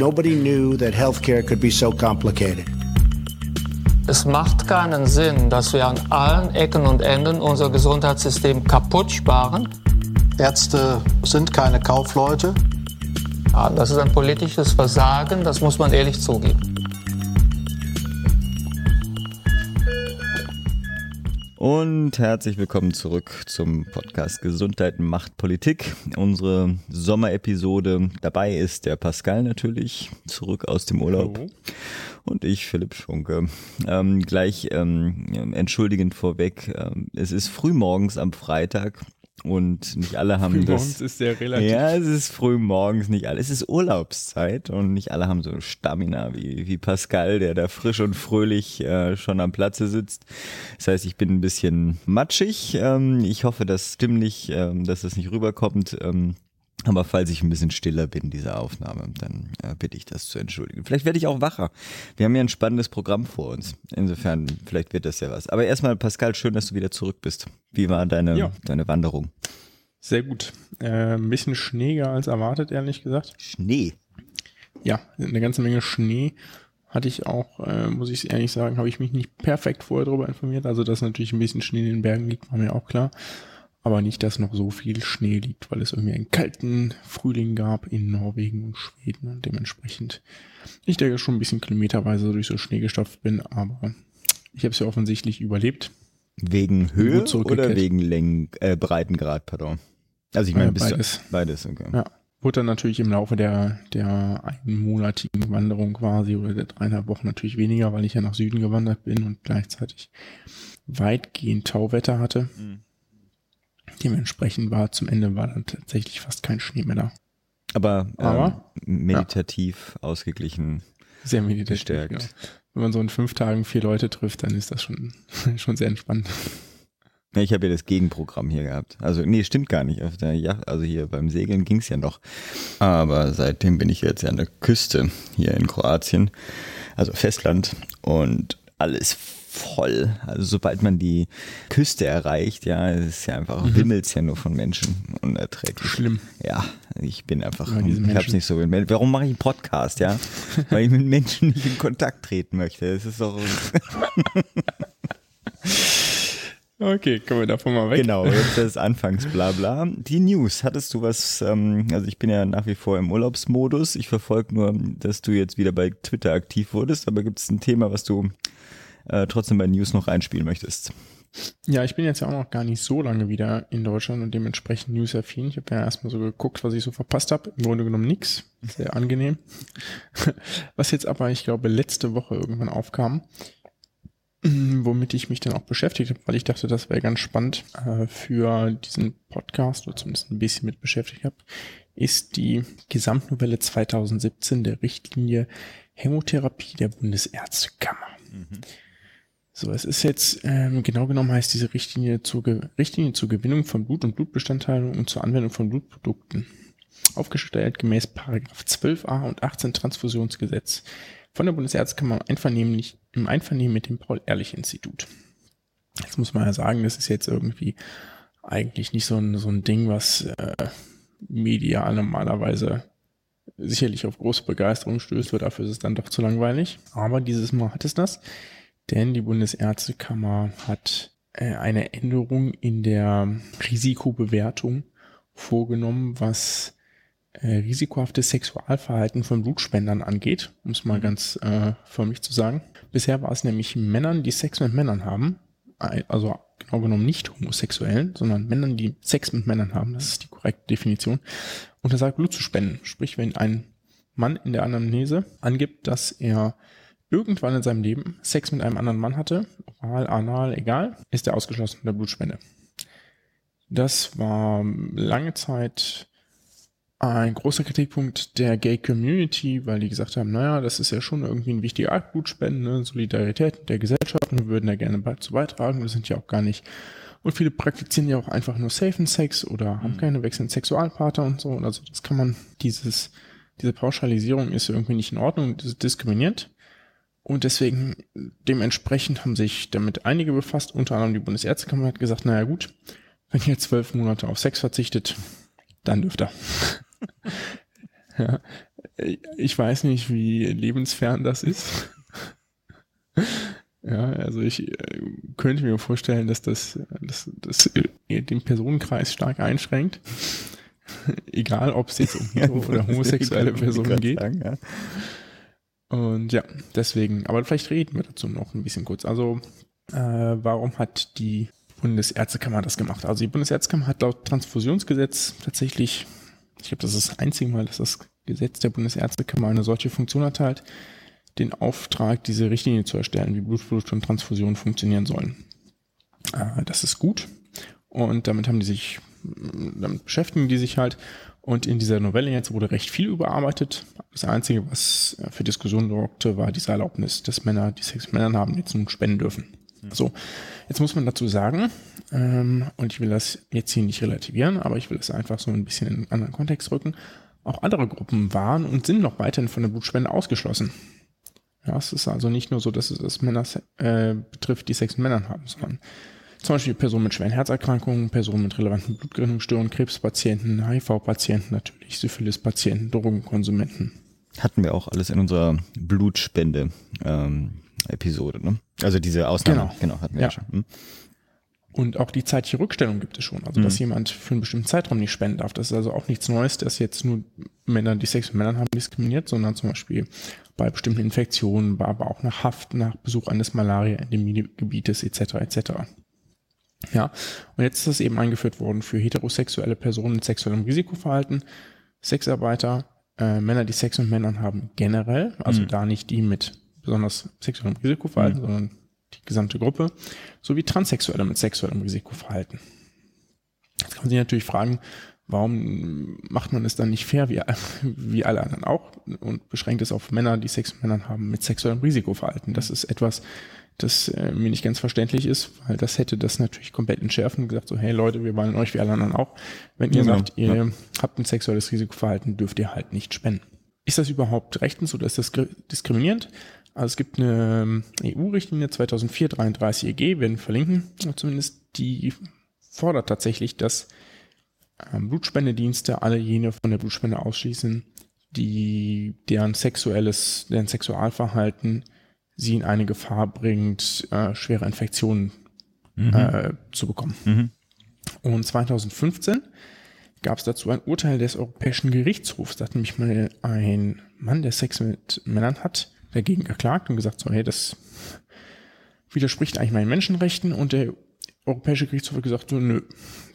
Nobody knew that healthcare could be so complicated. Es macht keinen Sinn, dass wir an allen Ecken und Enden unser Gesundheitssystem kaputt sparen. Ärzte sind keine Kaufleute. Ja, das ist ein politisches Versagen, das muss man ehrlich zugeben. Und herzlich willkommen zurück zum Podcast Gesundheit macht Politik. Unsere Sommerepisode. Dabei ist der Pascal natürlich zurück aus dem Urlaub. Hallo. Und ich, Philipp Schunke. Ähm, gleich ähm, entschuldigend vorweg. Ähm, es ist frühmorgens am Freitag. Und nicht alle haben Frühmorgens das. ist sehr relativ. Ja, es ist früh morgens, nicht alle. Es ist Urlaubszeit und nicht alle haben so Stamina wie, wie Pascal, der da frisch und fröhlich äh, schon am Platze sitzt. Das heißt, ich bin ein bisschen matschig. Ähm, ich hoffe, dass stimmlich, ähm, dass das nicht rüberkommt. Ähm, aber falls ich ein bisschen stiller bin, diese Aufnahme, dann äh, bitte ich das zu entschuldigen. Vielleicht werde ich auch wacher. Wir haben ja ein spannendes Programm vor uns. Insofern, vielleicht wird das ja was. Aber erstmal, Pascal, schön, dass du wieder zurück bist. Wie war deine, ja. deine Wanderung? Sehr gut. Äh, ein bisschen schneeger als erwartet, ehrlich gesagt. Schnee? Ja, eine ganze Menge Schnee. Hatte ich auch, äh, muss ich ehrlich sagen, habe ich mich nicht perfekt vorher darüber informiert. Also, dass natürlich ein bisschen Schnee in den Bergen liegt, war mir auch klar aber nicht, dass noch so viel Schnee liegt, weil es irgendwie einen kalten Frühling gab in Norwegen und Schweden und dementsprechend ich denke schon ein bisschen kilometerweise durch so Schnee gestopft bin, aber ich habe es ja offensichtlich überlebt. Wegen Höhe oder wegen Längen, äh, Breitengrad, pardon? Also ich meine, äh, beides. Du, beides, okay. Ja. Wurde dann natürlich im Laufe der, der einmonatigen Wanderung quasi oder der dreieinhalb Wochen natürlich weniger, weil ich ja nach Süden gewandert bin und gleichzeitig weitgehend Tauwetter hatte. Mhm Dementsprechend war zum Ende war dann tatsächlich fast kein Schnee mehr da. Aber, Aber ähm, meditativ ja. ausgeglichen. Sehr meditativ. Gestärkt. Genau. Wenn man so in fünf Tagen vier Leute trifft, dann ist das schon, schon sehr entspannt. Ja, ich habe ja das Gegenprogramm hier gehabt. Also, nee, stimmt gar nicht. Auf der Yacht, also hier beim Segeln ging's ja noch. Aber seitdem bin ich jetzt ja an der Küste hier in Kroatien, also Festland. Und alles voll. Also sobald man die Küste erreicht, ja, es ist ja einfach, mhm. wimmelt's ja nur von Menschen. Unerträglich. Schlimm. Ja, ich bin einfach, ja, ich hab's nicht so mit Warum mache ich einen Podcast, ja? Weil ich mit Menschen nicht in Kontakt treten möchte. Das ist doch. Okay, kommen wir davon mal weg. Genau, jetzt das Anfangsblabla. Die News, hattest du was, ähm, also ich bin ja nach wie vor im Urlaubsmodus. Ich verfolge nur, dass du jetzt wieder bei Twitter aktiv wurdest, aber gibt es ein Thema, was du äh, trotzdem bei News noch reinspielen möchtest. Ja, ich bin jetzt ja auch noch gar nicht so lange wieder in Deutschland und dementsprechend News-affin. Ich habe ja erstmal so geguckt, was ich so verpasst habe. Im Grunde genommen nix. Sehr angenehm. Was jetzt aber, ich glaube, letzte Woche irgendwann aufkam, womit ich mich dann auch beschäftigt habe, weil ich dachte, das wäre ganz spannend äh, für diesen Podcast oder zumindest ein bisschen mit beschäftigt habe, ist die Gesamtnovelle 2017 der Richtlinie Hämotherapie der Bundesärztekammer. Mhm. So, es ist jetzt, ähm, genau genommen heißt diese Richtlinie zur, Richtlinie zur Gewinnung von Blut und Blutbestandteilen und zur Anwendung von Blutprodukten. Aufgestellt gemäß Paragraph 12a und 18 Transfusionsgesetz von der Bundesärztekammer einvernehmlich, im Einvernehmen mit dem Paul-Ehrlich-Institut. Jetzt muss man ja sagen, das ist jetzt irgendwie eigentlich nicht so ein, so ein Ding, was äh, medial normalerweise sicherlich auf große Begeisterung stößt, weil dafür ist es dann doch zu langweilig. Aber dieses Mal hat es das denn die Bundesärztekammer hat äh, eine Änderung in der Risikobewertung vorgenommen, was äh, risikohaftes Sexualverhalten von Blutspendern angeht, um es mal mhm. ganz äh, förmlich zu sagen. Bisher war es nämlich Männern, die Sex mit Männern haben, also genau genommen nicht Homosexuellen, sondern Männern, die Sex mit Männern haben, das ist die korrekte Definition, untersagt Blut zu spenden. Sprich, wenn ein Mann in der Anamnese angibt, dass er irgendwann in seinem Leben Sex mit einem anderen Mann hatte, oral, anal, egal, ist er ausgeschlossen von der Blutspende. Das war lange Zeit ein großer Kritikpunkt der Gay Community, weil die gesagt haben, naja, das ist ja schon irgendwie ein wichtiger Akt, Blutspenden, ne? Solidarität der Gesellschaft, und wir würden da gerne dazu beitragen, wir sind ja auch gar nicht und viele praktizieren ja auch einfach nur Safe Sex oder haben mhm. keine wechselnden Sexualpartner und so. Also das kann man, dieses, diese Pauschalisierung ist irgendwie nicht in Ordnung, das ist diskriminierend. Und deswegen, dementsprechend haben sich damit einige befasst, unter anderem die Bundesärztekammer hat gesagt, naja gut, wenn ihr zwölf Monate auf Sex verzichtet, dann dürft ihr. ja. Ich weiß nicht, wie lebensfern das ist. Ja, also ich äh, könnte mir vorstellen, dass das, dass, das den Personenkreis stark einschränkt. Egal, ob es jetzt um hetero oder homosexuelle Personen geht. Sagen, ja. Und ja, deswegen, aber vielleicht reden wir dazu noch ein bisschen kurz. Also, äh, warum hat die Bundesärztekammer das gemacht? Also die Bundesärztekammer hat laut Transfusionsgesetz tatsächlich, ich glaube, das ist das einzige Mal, dass das Gesetz der Bundesärztekammer eine solche Funktion erteilt, den Auftrag, diese Richtlinie zu erstellen, wie Blutfluss und Transfusion funktionieren sollen. Äh, das ist gut. Und damit haben die sich, damit beschäftigen die sich halt. Und in dieser Novelle jetzt wurde recht viel überarbeitet. Das Einzige, was äh, für Diskussionen sorgte, war diese Erlaubnis, dass Männer, die Sex mit Männern haben, jetzt nun spenden dürfen. Mhm. So, jetzt muss man dazu sagen, ähm, und ich will das jetzt hier nicht relativieren, aber ich will das einfach so ein bisschen in einen anderen Kontext rücken. Auch andere Gruppen waren und sind noch weiterhin von der Blutspende ausgeschlossen. Ja, es ist also nicht nur so, dass es das Männer äh, betrifft, die Sex mit Männern haben, sondern zum Beispiel Personen mit schweren Herzerkrankungen, Personen mit relevanten Blutgerinnungsstörungen, Krebspatienten, HIV-Patienten, natürlich Syphilis-Patienten, Drogenkonsumenten. Hatten wir auch alles in unserer Blutspende ähm, Episode, ne? Also diese Ausnahme, genau, genau hatten wir ja, ja schon. Hm? Und auch die zeitliche Rückstellung gibt es schon. Also, dass mhm. jemand für einen bestimmten Zeitraum nicht spenden darf. Das ist also auch nichts Neues, dass jetzt nur Männer, die Sex mit Männern haben, diskriminiert, sondern zum Beispiel bei bestimmten Infektionen, aber auch nach Haft, nach Besuch eines Malaria-Endemie-Gebietes etc. etc. Ja, und jetzt ist das eben eingeführt worden für heterosexuelle Personen mit sexuellem Risikoverhalten, Sexarbeiter, äh, Männer, die Sex mit Männern haben generell, also mhm. da nicht die mit besonders sexuellem Risikoverhalten, mhm. sondern die gesamte Gruppe, sowie Transsexuelle mit sexuellem Risikoverhalten. Jetzt kann man sich natürlich fragen, warum macht man es dann nicht fair wie, wie alle anderen auch und beschränkt es auf Männer, die Sex mit Männern haben mit sexuellem Risikoverhalten? Das ist etwas, das äh, mir nicht ganz verständlich ist, weil das hätte das natürlich komplett entschärfen und gesagt so, hey Leute, wir wollen euch wie alle anderen auch. Wenn ihr genau, sagt, ihr ja. habt ein sexuelles Risikoverhalten, dürft ihr halt nicht spenden. Ist das überhaupt rechtens oder ist das diskriminierend? Also es gibt eine EU-Richtlinie 2004-33 EG, werden verlinken, zumindest, die fordert tatsächlich, dass ähm, Blutspendedienste alle jene von der Blutspende ausschließen, die deren sexuelles, deren Sexualverhalten sie in eine Gefahr bringt, äh, schwere Infektionen mhm. äh, zu bekommen. Mhm. Und 2015 gab es dazu ein Urteil des Europäischen Gerichtshofs. Da hat nämlich mal ein Mann, der Sex mit Männern hat, dagegen geklagt und gesagt, so, hey, das widerspricht eigentlich meinen Menschenrechten. Und der Europäische Gerichtshof hat gesagt, so, nö,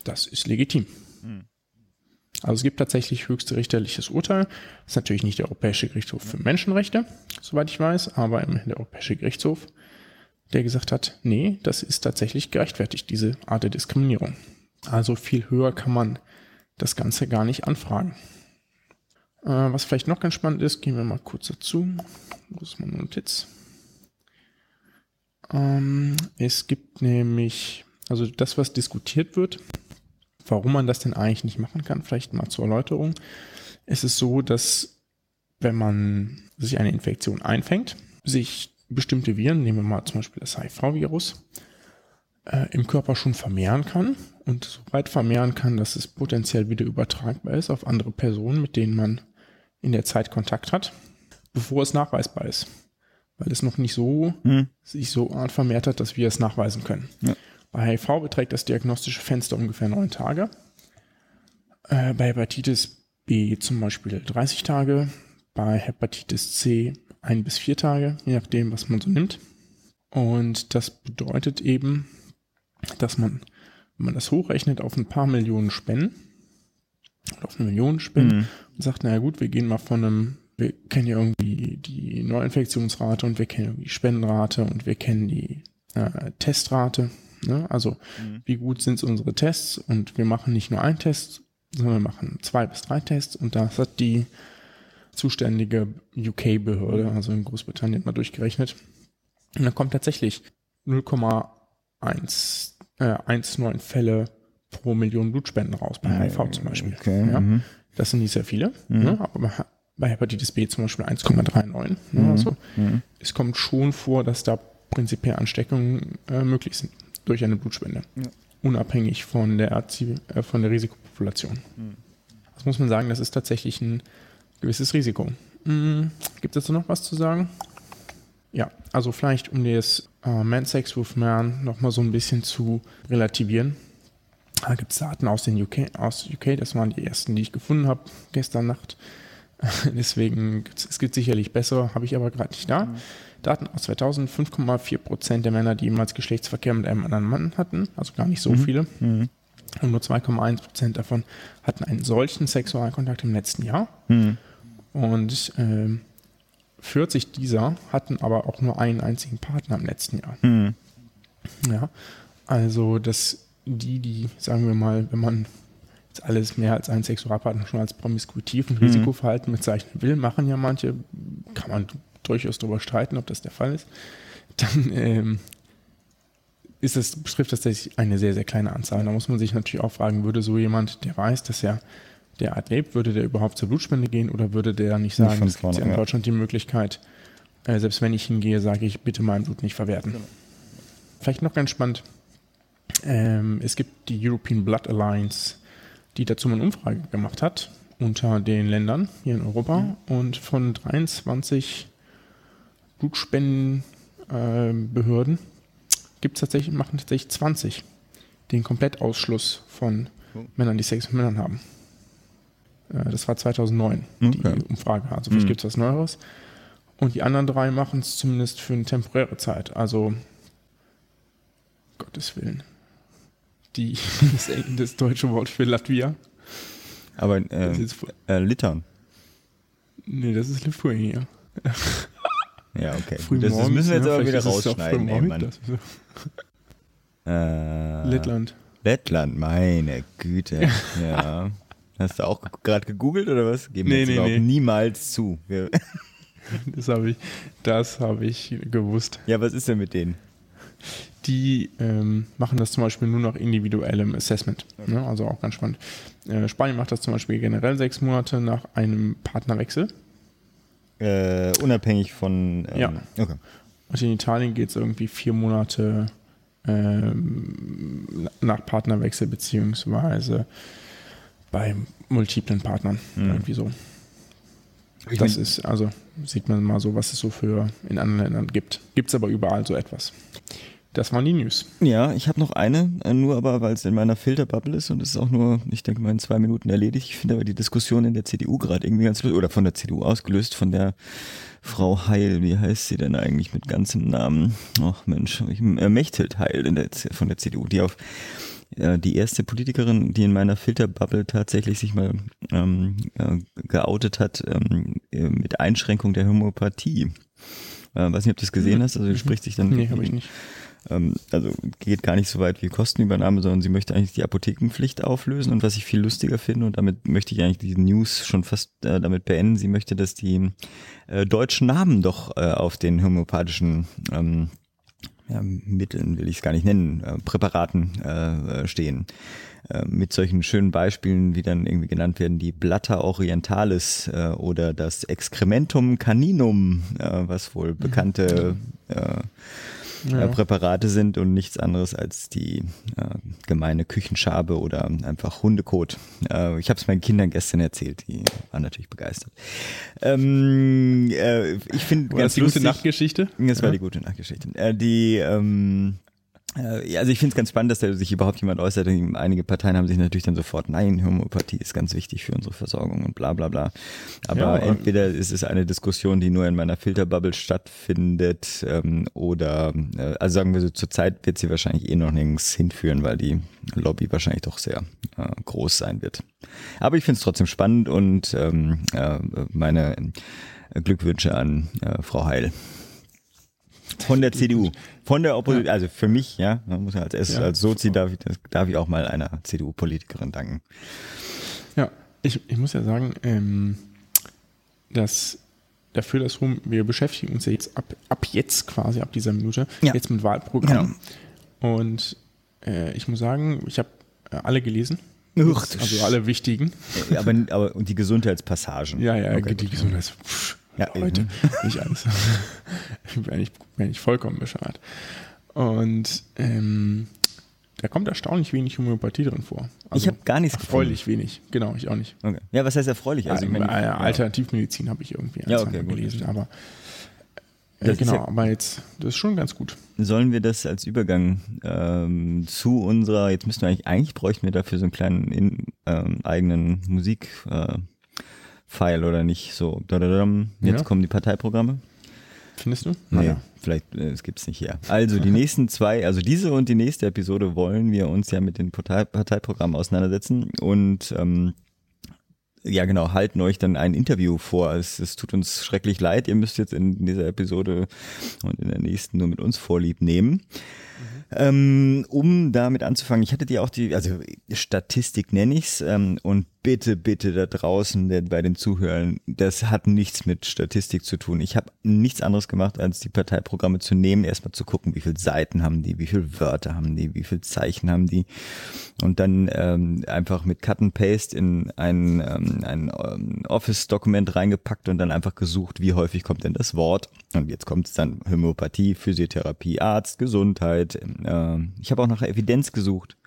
das ist legitim. Mhm. Also es gibt tatsächlich höchste richterliches Urteil. Das ist natürlich nicht der Europäische Gerichtshof für Menschenrechte, soweit ich weiß, aber immerhin der Europäische Gerichtshof, der gesagt hat, nee, das ist tatsächlich gerechtfertigt, diese Art der Diskriminierung. Also viel höher kann man das Ganze gar nicht anfragen. Äh, was vielleicht noch ganz spannend ist, gehen wir mal kurz dazu. Wo ist meine Notiz? Ähm, es gibt nämlich, also das, was diskutiert wird, warum man das denn eigentlich nicht machen kann, vielleicht mal zur Erläuterung. Es ist so, dass wenn man sich eine Infektion einfängt, sich bestimmte Viren, nehmen wir mal zum Beispiel das HIV-Virus, äh, im Körper schon vermehren kann und so weit vermehren kann, dass es potenziell wieder übertragbar ist auf andere Personen, mit denen man in der Zeit Kontakt hat, bevor es nachweisbar ist. Weil es noch nicht so hm. sich so art vermehrt hat, dass wir es nachweisen können. Ja. Bei HIV beträgt das diagnostische Fenster ungefähr neun Tage. Äh, bei Hepatitis B zum Beispiel 30 Tage. Bei Hepatitis C ein bis vier Tage, je nachdem, was man so nimmt. Und das bedeutet eben, dass man, wenn man das hochrechnet auf ein paar Millionen Spenden, auf eine Million Spenden, mhm. und sagt, naja gut, wir gehen mal von einem, wir kennen ja irgendwie die Neuinfektionsrate und wir kennen irgendwie die Spendenrate und wir kennen die äh, Testrate Ne? Also mhm. wie gut sind unsere Tests und wir machen nicht nur einen Test, sondern wir machen zwei bis drei Tests und das hat die zuständige UK-Behörde, also in Großbritannien, mal durchgerechnet. Und da kommt tatsächlich 0,1 äh, Fälle pro Million Blutspenden raus, bei HIV zum Beispiel. Okay. Ja? Mhm. Das sind nicht sehr viele, mhm. ne? aber bei Hepatitis B zum Beispiel 1,39. Ne? Mhm. Also mhm. es kommt schon vor, dass da prinzipiell Ansteckungen äh, möglich sind durch eine Blutspende. Ja. Unabhängig von der, äh, von der Risikopopulation. Mhm. Das muss man sagen, das ist tatsächlich ein gewisses Risiko. Hm, gibt es dazu noch was zu sagen? Ja, also vielleicht um das äh, Man Sex with Man nochmal so ein bisschen zu relativieren. Da gibt es Daten aus den UK, aus UK, das waren die ersten, die ich gefunden habe gestern Nacht. Deswegen, es gibt sicherlich bessere, habe ich aber gerade nicht da. Mhm. Daten aus 2000, 5,4 Prozent der Männer, die jemals Geschlechtsverkehr mit einem anderen Mann hatten, also gar nicht so mhm. viele. Mhm. Und nur 2,1 Prozent davon hatten einen solchen Sexualkontakt im letzten Jahr. Mhm. Und äh, 40 dieser hatten aber auch nur einen einzigen Partner im letzten Jahr. Mhm. Ja, also das, die, die, sagen wir mal, wenn man jetzt alles mehr als einen Sexualpartner schon als promiskuitiv und mhm. Risikoverhalten bezeichnen will, machen ja manche, kann man durchaus darüber streiten, ob das der Fall ist, dann ähm, ist es, betrifft das tatsächlich eine sehr, sehr kleine Anzahl. Da muss man sich natürlich auch fragen, würde so jemand, der weiß, dass er derart lebt, würde der überhaupt zur Blutspende gehen oder würde der nicht sagen, es gibt ja in Deutschland die Möglichkeit, äh, selbst wenn ich hingehe, sage ich, bitte mein Blut nicht verwerten. Genau. Vielleicht noch ganz spannend, ähm, es gibt die European Blood Alliance, die dazu eine Umfrage gemacht hat unter den Ländern hier in Europa mhm. und von 23 Blutspendenbehörden äh, gibt es tatsächlich, machen tatsächlich 20 den Komplettausschluss von oh. Männern, die Sex mit Männern haben. Äh, das war 2009, okay. die Umfrage. Also vielleicht mhm. gibt es was Neueres. Und die anderen drei machen es zumindest für eine temporäre Zeit. Also, Gottes Willen. Die, das, das deutsche Wort für Latvia. Aber äh, äh, Litauen. Nee, das ist Lithuania. Ja, okay. Das, das, müssen wir jetzt aber wieder rausschneiden. Ey, Mann. Äh, Lettland. Lettland, meine Güte. ja. Hast du auch gerade gegoogelt oder was? Geben nee, wir nee, nee. niemals zu. das habe ich, das ich gewusst. Ja, was ist denn mit denen? Die ähm, machen das zum Beispiel nur nach individuellem Assessment. Okay. Ne? Also auch ganz spannend. Äh, Spanien macht das zum Beispiel generell sechs Monate nach einem Partnerwechsel. Äh, unabhängig von. Ähm, ja. Okay. Und in Italien geht es irgendwie vier Monate ähm, nach Partnerwechsel, beziehungsweise bei multiplen Partnern. Mhm. Irgendwie so. Ich das ist, also sieht man mal so, was es so für in anderen Ländern gibt. Gibt es aber überall so etwas. Das waren die News. Ja, ich habe noch eine, äh, nur aber, weil es in meiner Filterbubble ist und es ist auch nur, ich denke mal, in zwei Minuten erledigt. Ich finde aber die Diskussion in der CDU gerade irgendwie ganz lustig, oder von der CDU ausgelöst, von der Frau Heil, wie heißt sie denn eigentlich mit ganzem Namen? Ach Mensch, ich, äh, Mechthild Heil der, von der CDU, die auf äh, die erste Politikerin, die in meiner Filterbubble tatsächlich sich mal ähm, äh, geoutet hat ähm, äh, mit Einschränkung der Homöopathie. Äh, weiß nicht, ob du das gesehen hast. Also spricht sich dann. Nee, habe ich nicht also geht gar nicht so weit wie Kostenübernahme, sondern sie möchte eigentlich die Apothekenpflicht auflösen. Und was ich viel lustiger finde und damit möchte ich eigentlich die News schon fast äh, damit beenden, sie möchte, dass die äh, deutschen Namen doch äh, auf den homöopathischen ähm, ja, Mitteln, will ich es gar nicht nennen, äh, Präparaten äh, äh stehen. Äh, mit solchen schönen Beispielen, wie dann irgendwie genannt werden, die Blatta orientalis äh, oder das Excrementum caninum, äh, was wohl bekannte äh, ja. Äh, Präparate sind und nichts anderes als die äh, gemeine Küchenschabe oder einfach Hundekot. Äh, ich habe es meinen Kindern gestern erzählt, die waren natürlich begeistert. Ähm, äh, ich finde ganz die gute Nachtgeschichte. Das war die gute Nachtgeschichte. Äh, die ähm, äh, also ich finde es ganz spannend, dass da sich überhaupt jemand äußert. Einige Parteien haben sich natürlich dann sofort, nein, Homöopathie ist ganz wichtig für unsere Versorgung und bla bla bla. Aber ja, entweder ist es eine Diskussion, die nur in meiner Filterbubble stattfindet, ähm, oder äh, also sagen wir so, zurzeit wird sie wahrscheinlich eh noch nirgends hinführen, weil die Lobby wahrscheinlich doch sehr äh, groß sein wird. Aber ich finde es trotzdem spannend und ähm, äh, meine Glückwünsche an äh, Frau Heil. Von der CDU. Von der Opposition, ja. also für mich, ja, man muss ja als, ja. als Sozi darf ich, darf ich auch mal einer CDU-Politikerin danken. Ja, ich, ich muss ja sagen, ähm, dass dafür das Ruhm, wir beschäftigen uns ja jetzt ab, ab jetzt quasi, ab dieser Minute, ja. jetzt mit Wahlprogramm. Genau. Und äh, ich muss sagen, ich habe äh, alle gelesen. Uch, also alle wichtigen. Aber, aber und die Gesundheitspassagen. Ja, ja, okay, die Gesundheitspassagen. Ja, heute eben. nicht alles. bin, ich, bin ich vollkommen bescheuert. Und ähm, da kommt erstaunlich wenig Homöopathie drin vor. ich habe gar nichts Erfreulich wenig, genau, ich auch nicht. Okay. Ja, was heißt erfreulich? Also, meine, äh, ja. Alternativmedizin habe ich irgendwie Ja, okay, gut, gelesen, das aber äh, Das genau, ja- aber jetzt, das ist schon ganz gut. Sollen wir das als Übergang ähm, zu unserer, jetzt müssten wir eigentlich, eigentlich bräuchten wir dafür so einen kleinen in, ähm, eigenen Musik äh, File oder nicht? So, jetzt Ja. kommen die Parteiprogramme. Findest du? Nee, Naja. vielleicht, äh, es nicht hier. Also die nächsten zwei, also diese und die nächste Episode wollen wir uns ja mit den Partei Parteiprogrammen auseinandersetzen und ähm, ja genau, halten euch dann ein Interview vor. Es, es tut uns schrecklich leid, ihr müsst jetzt in dieser Episode und in der nächsten nur mit uns Vorlieb nehmen. Ähm, um damit anzufangen, ich hatte dir auch die, also Statistik nenne ich's, ähm, und bitte, bitte da draußen der, bei den Zuhörern, das hat nichts mit Statistik zu tun. Ich habe nichts anderes gemacht, als die Parteiprogramme zu nehmen, erstmal zu gucken, wie viele Seiten haben die, wie viele Wörter haben die, wie viele Zeichen haben die und dann ähm, einfach mit Cut and Paste in ein, ähm, ein ähm, Office-Dokument reingepackt und dann einfach gesucht, wie häufig kommt denn das Wort. Und jetzt kommt es dann Homöopathie, Physiotherapie, Arzt, Gesundheit. Äh, ich habe auch nach Evidenz gesucht.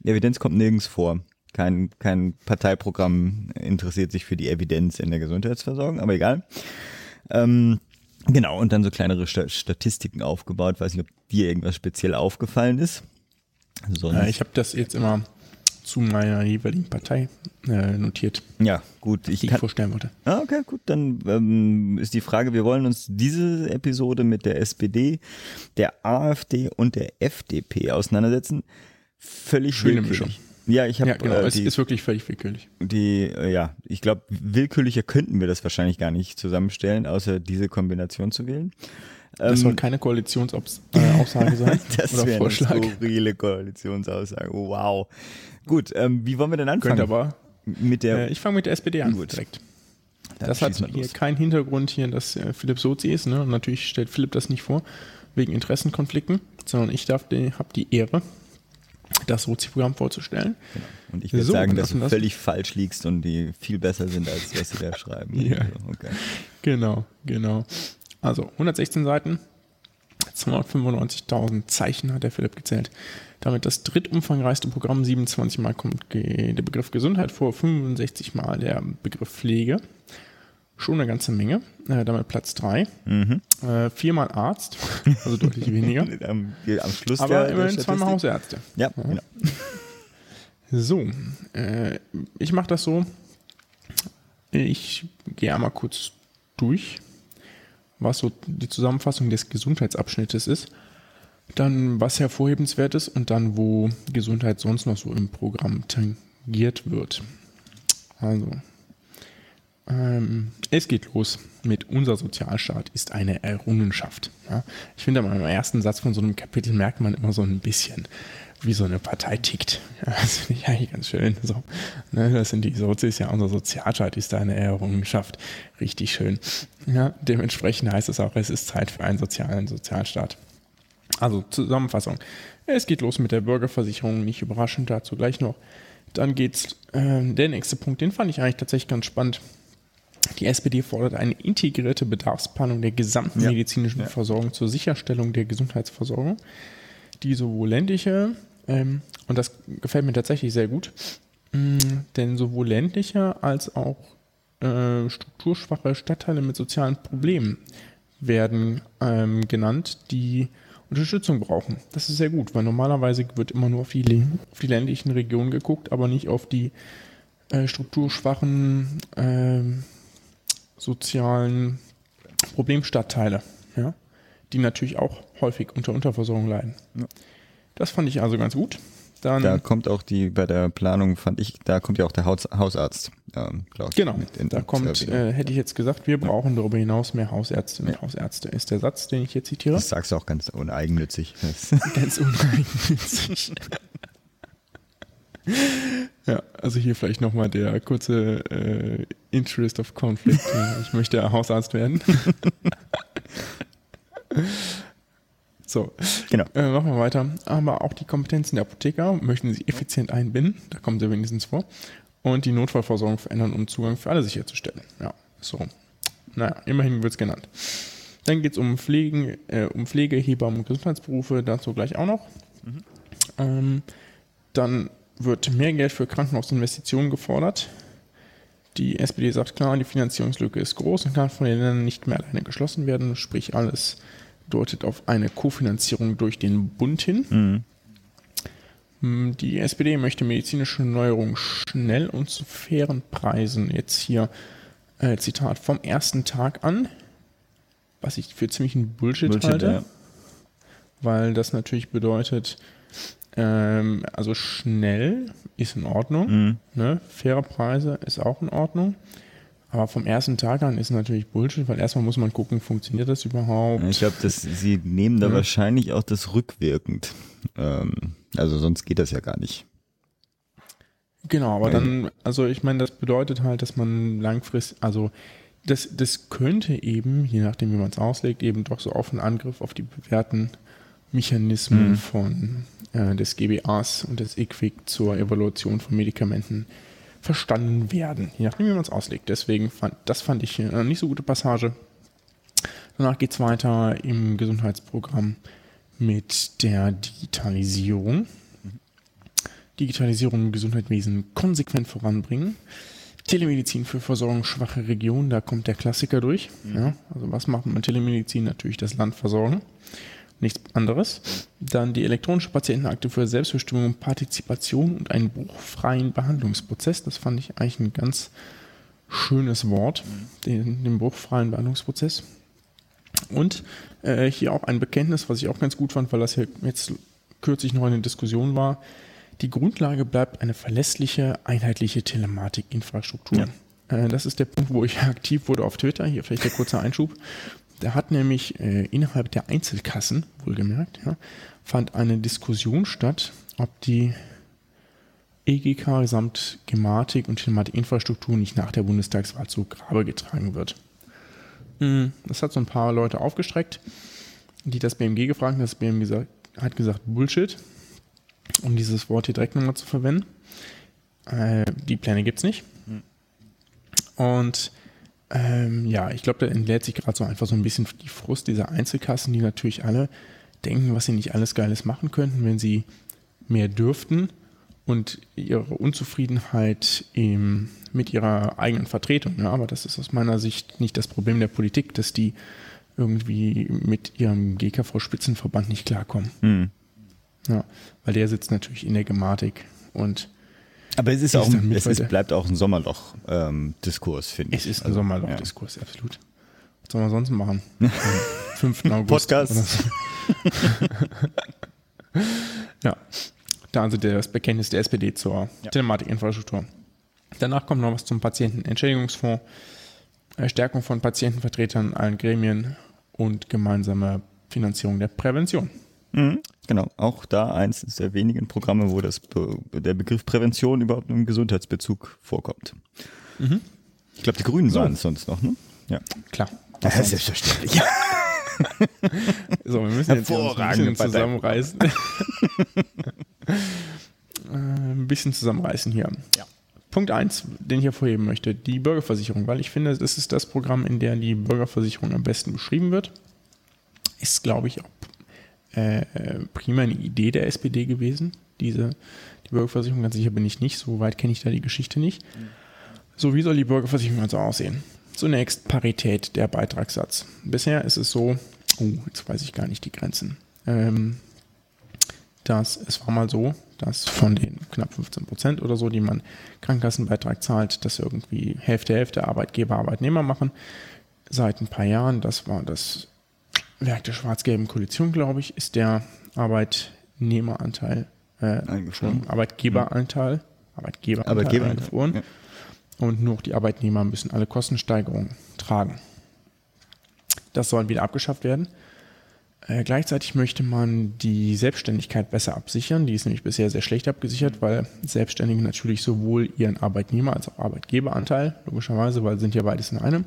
Die Evidenz kommt nirgends vor. Kein, kein Parteiprogramm interessiert sich für die Evidenz in der Gesundheitsversorgung, aber egal. Ähm, genau, und dann so kleinere Sta Statistiken aufgebaut. Weiß nicht, ob dir irgendwas speziell aufgefallen ist. Sonst, ich habe das jetzt immer zu meiner jeweiligen Partei äh, notiert, ja, gut, ich die ich kann, vorstellen wollte. Ah, okay, gut. Dann ähm, ist die Frage, wir wollen uns diese Episode mit der SPD, der AfD und der FDP auseinandersetzen. Völlig Schöne. Mischung. Ja, ich habe Ja, genau, äh, es die, ist wirklich völlig willkürlich. die äh, ja, ich glaube, willkürlicher könnten wir das wahrscheinlich gar nicht zusammenstellen, außer diese Kombination zu wählen. Das soll keine Koalitionsaussage sein Das oder wäre eine Vorschlag. skurrile Koalitionsaussage. Wow. Gut, ähm, wie wollen wir denn anfangen? Könnte aber. mit der Äh, ich fange mit der SPD an, Gut. direkt. Dann das hat hier keinen Hintergrund hier, dass äh, Philipp Sozi ist. Ne? Und natürlich stellt Philipp das nicht vor, wegen Interessenkonflikten, sondern ich darf die, habe die Ehre, das Sozi-Programm vorzustellen. Und ich würde So, sagen, das dass du das. völlig falsch liegst und die viel besser sind, als was sie da schreiben. Ja. Also, okay. Genau, genau. Also 116 Seiten, 295.000 Zeichen hat der Philipp gezählt. Damit das drittumfangreichste Programm. 27 Mal kommt der Begriff Gesundheit vor, 65 Mal der Begriff Pflege. Schon eine ganze Menge. Äh, damit Platz 3. Äh, viermal Arzt, also deutlich weniger. Am, am Schluss Aber der, der immerhin Statistik. zweimal Hausärzte. Ja, genau. So, äh, ich mache das so. Ich gehe einmal kurz durch, was so die Zusammenfassung des Gesundheitsabschnittes ist. Dann, was hervorhebenswert ist und dann, wo Gesundheit sonst noch so im Programm tangiert wird. Also, ähm, es geht los mit unser Sozialstaat ist eine Errungenschaft. Ja? Ich finde, am ersten Satz von so einem Kapitel merkt man immer so ein bisschen, wie so eine Partei tickt. Ja, das finde ich eigentlich ganz schön. So, ne, das sind die Sozis, ja, unser Sozialstaat ist eine Errungenschaft. Richtig schön. Ja, dementsprechend heißt es auch, es ist Zeit für einen sozialen Sozialstaat. Also Zusammenfassung. Es geht los mit der Bürgerversicherung, nicht überraschend, dazu gleich noch. Dann geht's, äh, der nächste Punkt, den fand ich eigentlich tatsächlich ganz spannend. Die SPD fordert eine integrierte Bedarfsplanung der gesamten Ja. medizinischen Ja. Versorgung zur Sicherstellung der Gesundheitsversorgung, die sowohl ländliche, ähm, und das gefällt mir tatsächlich sehr gut, mh, denn sowohl ländliche als auch äh, strukturschwache Stadtteile mit sozialen Problemen werden ähm, genannt, die Unterstützung brauchen. Das ist sehr gut, weil normalerweise wird immer nur auf die, auf die ländlichen Regionen geguckt, aber nicht auf die äh, strukturschwachen ähm, sozialen Problemstadtteile, ja, die natürlich auch häufig unter Unterversorgung leiden. Das fand ich also ganz gut. Dann Da kommt auch die, bei der Planung fand ich, da kommt ja auch der Haus, Hausarzt, ähm, Klaus. Genau, mit in- da kommt, äh, hätte ich jetzt gesagt, wir brauchen darüber hinaus mehr Hausärztinnen und Hausärzte, ist der Satz, den ich hier zitiere. das sagst du auch ganz uneigennützig. Ganz uneigennützig. ja, also hier vielleicht nochmal der kurze äh, Interest of Conflict. ich möchte Hausarzt werden. so, genau. äh, machen wir weiter. Aber auch die Kompetenzen der Apotheker möchten sie effizient einbinden. Da kommt sie wenigstens vor. Und die Notfallversorgung verändern, um Zugang für alle sicherzustellen. Ja, so. Naja, immerhin wird es genannt. Dann geht es um, Pflegen, äh, um Pflege, Hebammen und Gesundheitsberufe. Dazu gleich auch noch. Ähm, dann wird mehr Geld für Krankenhausinvestitionen gefordert. Die SPD sagt klar, die Finanzierungslücke ist groß und kann von den Ländern nicht mehr alleine geschlossen werden. Sprich, alles deutet auf eine Kofinanzierung durch den Bund hin. Mhm. Die SPD möchte medizinische Neuerungen schnell und zu fairen Preisen. Jetzt hier äh, Zitat vom ersten Tag an, was ich für ziemlichen Bullshit, Bullshit, halte, ja. weil das natürlich bedeutet, ähm, also schnell ist in Ordnung, ne? faire Preise ist auch in Ordnung. Aber vom ersten Tag an ist natürlich Bullshit, weil erstmal muss man gucken, funktioniert das überhaupt? Ich glaube, dass sie nehmen da Ja. wahrscheinlich auch das rückwirkend. Ähm, also sonst geht das ja gar nicht. Genau, aber dann, also ich meine, das bedeutet halt, dass man langfristig, also das, das könnte eben, je nachdem wie man es auslegt, eben doch so auf einen Angriff auf die bewährten Mechanismen von äh, des GBAs und des IQWIC zur Evaluation von Medikamenten verstanden werden, je nachdem wie man es auslegt. Deswegen fand, das fand ich eine nicht so gute Passage. Danach geht es weiter im Gesundheitsprogramm mit der Digitalisierung. Digitalisierung im Gesundheitswesen konsequent voranbringen. Telemedizin für versorgungsschwache Regionen, da kommt der Klassiker durch. Ja, also was macht man mit Telemedizin? Natürlich das Land versorgen. Nichts anderes. Dann die elektronische Patientenakte für Selbstbestimmung, Partizipation und einen bruchfreien Behandlungsprozess. Das fand ich eigentlich ein ganz schönes Wort, den, den bruchfreien Behandlungsprozess. Und äh, hier auch ein Bekenntnis, was ich auch ganz gut fand, weil das hier jetzt kürzlich noch eine Diskussion war. Die Grundlage bleibt eine verlässliche, einheitliche Telematikinfrastruktur. Äh, das ist der Punkt, wo ich aktiv wurde auf Twitter. Hier vielleicht der kurze Einschub. Da hat nämlich äh, innerhalb der Einzelkassen, wohlgemerkt, ja, fand eine Diskussion statt, ob die EGK samt Gematik und Telematikinfrastruktur nicht nach der Bundestagswahl zu Grabe getragen wird. Mm, Das hat so ein paar Leute aufgestreckt, die das BMG gefragt haben. Das BMG hat gesagt Bullshit, um dieses Wort hier direkt nochmal zu verwenden. Äh, die Pläne gibt es nicht. Und ähm, ja, ich glaube, da entlädt sich gerade so einfach so ein bisschen die Frust dieser Einzelkassen, die natürlich alle denken, was sie nicht alles Geiles machen könnten, wenn sie mehr dürften und ihre Unzufriedenheit im, mit ihrer eigenen Vertretung. Ja, aber das ist aus meiner Sicht nicht das Problem der Politik, dass die irgendwie mit ihrem GKV-Spitzenverband nicht klarkommen. Hm. Ja, weil der sitzt natürlich in der Gematik und Aber es ist auch, mit es ist, bleibt auch ein Sommerloch-Diskurs, finde ich. es ist ein Also, Sommerloch-Diskurs, absolut. Was soll man sonst machen? Am 5. August. Podcast. so. ja, da also das Bekenntnis der SPD zur Telematikinfrastruktur. Danach kommt noch was zum Patientenentschädigungsfonds, Stärkung von Patientenvertretern in allen Gremien und gemeinsame Finanzierung der Prävention. Ja. Mhm, Genau, auch da eins der wenigen Programme, wo das, der Begriff Prävention überhaupt im Gesundheitsbezug vorkommt. Ich glaube, die Grünen waren es sonst noch, ne? Ja. Klar. Das ist selbstverständlich. So, wir müssen jetzt ein bisschen zusammenreißen. Äh, ein bisschen zusammenreißen hier. Punkt 1, den ich hervorheben möchte, die Bürgerversicherung, weil ich finde, das ist das Programm, in der die Bürgerversicherung am besten beschrieben wird. Ist, glaube ich, auch äh, prima eine Idee der SPD gewesen, diese die Bürgerversicherung. Ganz sicher bin ich nicht, so weit kenne ich da die Geschichte nicht. So, wie soll die Bürgerversicherung also aussehen? Zunächst Parität der Beitragssatz. Bisher ist es so, oh, jetzt weiß ich gar nicht die Grenzen. Ähm, dass es war mal so, dass von den knapp 15 Prozent oder so, die man Krankenkassenbeitrag zahlt, dass irgendwie Hälfte, Hälfte Arbeitgeber, Arbeitnehmer machen. Seit ein paar Jahren, das war das Werk der schwarz-gelben Koalition, glaube ich, ist der Arbeitnehmeranteil, äh, Eingefroren. Arbeitgeberanteil, Arbeitgeberanteil Arbeitgeber. eingefroren. Ja. Und nur die Arbeitnehmer müssen alle Kostensteigerungen tragen. Das soll wieder abgeschafft werden. Äh, gleichzeitig möchte man die Selbstständigkeit besser absichern. Die ist nämlich bisher sehr schlecht abgesichert, weil Selbstständige natürlich sowohl ihren Arbeitnehmer als auch Arbeitgeberanteil, logischerweise, weil sind ja beides in einem,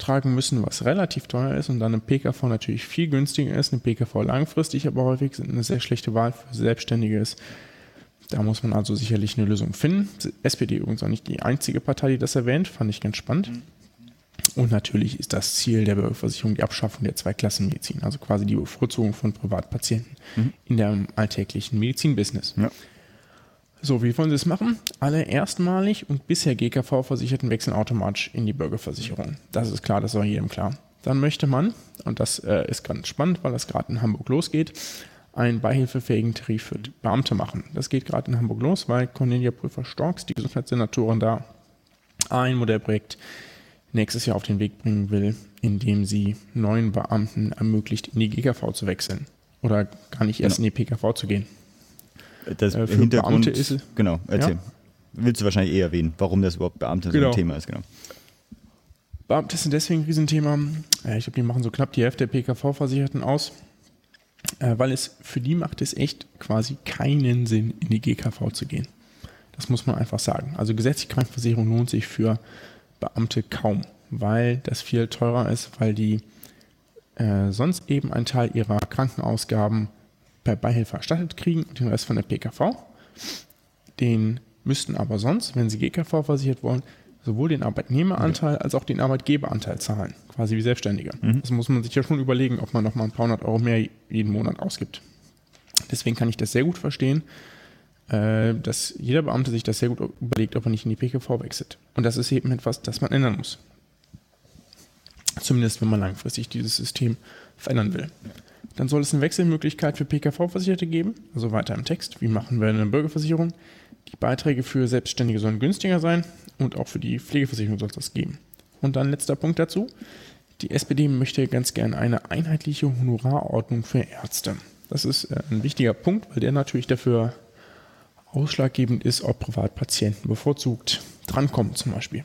tragen müssen, was relativ teuer ist und dann eine PKV natürlich viel günstiger ist. Eine PKV langfristig aber häufig eine sehr schlechte Wahl für Selbstständige ist. Da muss man also sicherlich eine Lösung finden. SPD übrigens auch nicht die einzige Partei, die das erwähnt, fand ich ganz spannend. Und natürlich ist das Ziel der Bürgerversicherung die Abschaffung der Zweiklassenmedizin, also quasi die Bevorzugung von Privatpatienten in dem alltäglichen Medizinbusiness. Ja. So, wie wollen Sie es machen? Alle erstmalig und bisher GKV-Versicherten wechseln automatisch in die Bürgerversicherung. Das ist klar, das war jedem klar. Dann möchte man, und das äh, ist ganz spannend, weil das gerade in Hamburg losgeht, einen beihilfefähigen Tarif für Beamte machen. Das geht gerade in Hamburg los, weil Cornelia Prüfer-Storks, die Gesundheitssenatorin da, ein Modellprojekt nächstes Jahr auf den Weg bringen will, indem sie neuen Beamten ermöglicht, in die GKV zu wechseln. Oder gar nicht erst Genau. in die PKV zu gehen. Das Äh, für Hintergrund Beamte ist es- Genau, erzähl. Ja? Willst du wahrscheinlich eher erwähnen, warum das überhaupt Beamte so Genau. ein Thema ist, genau. Beamte sind deswegen ein Riesenthema. Ich glaube, die machen so knapp die Hälfte der PKV-Versicherten aus, äh, weil es für die macht es echt quasi keinen Sinn, in die GKV zu gehen. Das muss man einfach sagen. Also gesetzliche Krankenversicherung lohnt sich für Beamte kaum, weil das viel teurer ist, weil die äh, sonst eben einen Teil ihrer Krankenausgaben per Beihilfe erstattet kriegen und den Rest von der PKV. Den müssten aber sonst, wenn sie GKV versichert wollen, sowohl den Arbeitnehmeranteil als auch den Arbeitgeberanteil zahlen, quasi wie Selbstständige. Das muss man sich ja schon überlegen, ob man nochmal ein paar hundert Euro mehr jeden Monat ausgibt. Deswegen kann ich das sehr gut verstehen, äh, dass jeder Beamte sich das sehr gut überlegt, ob er nicht in die PKV wechselt. Und das ist eben etwas, das man ändern muss. Zumindest wenn man langfristig dieses System verändern will. Dann soll es eine Wechselmöglichkeit für PKV-Versicherte geben, also weiter im Text. Wie machen wir eine Bürgerversicherung? Die Beiträge für Selbstständige sollen günstiger sein und auch für die Pflegeversicherung soll es das geben. Und dann letzter Punkt dazu. Die SPD möchte ganz gerne eine einheitliche Honorarordnung für Ärzte. Das ist äh, ein wichtiger Punkt, weil der natürlich dafür ausschlaggebend ist, ob Privatpatienten bevorzugt drankommen zum Beispiel.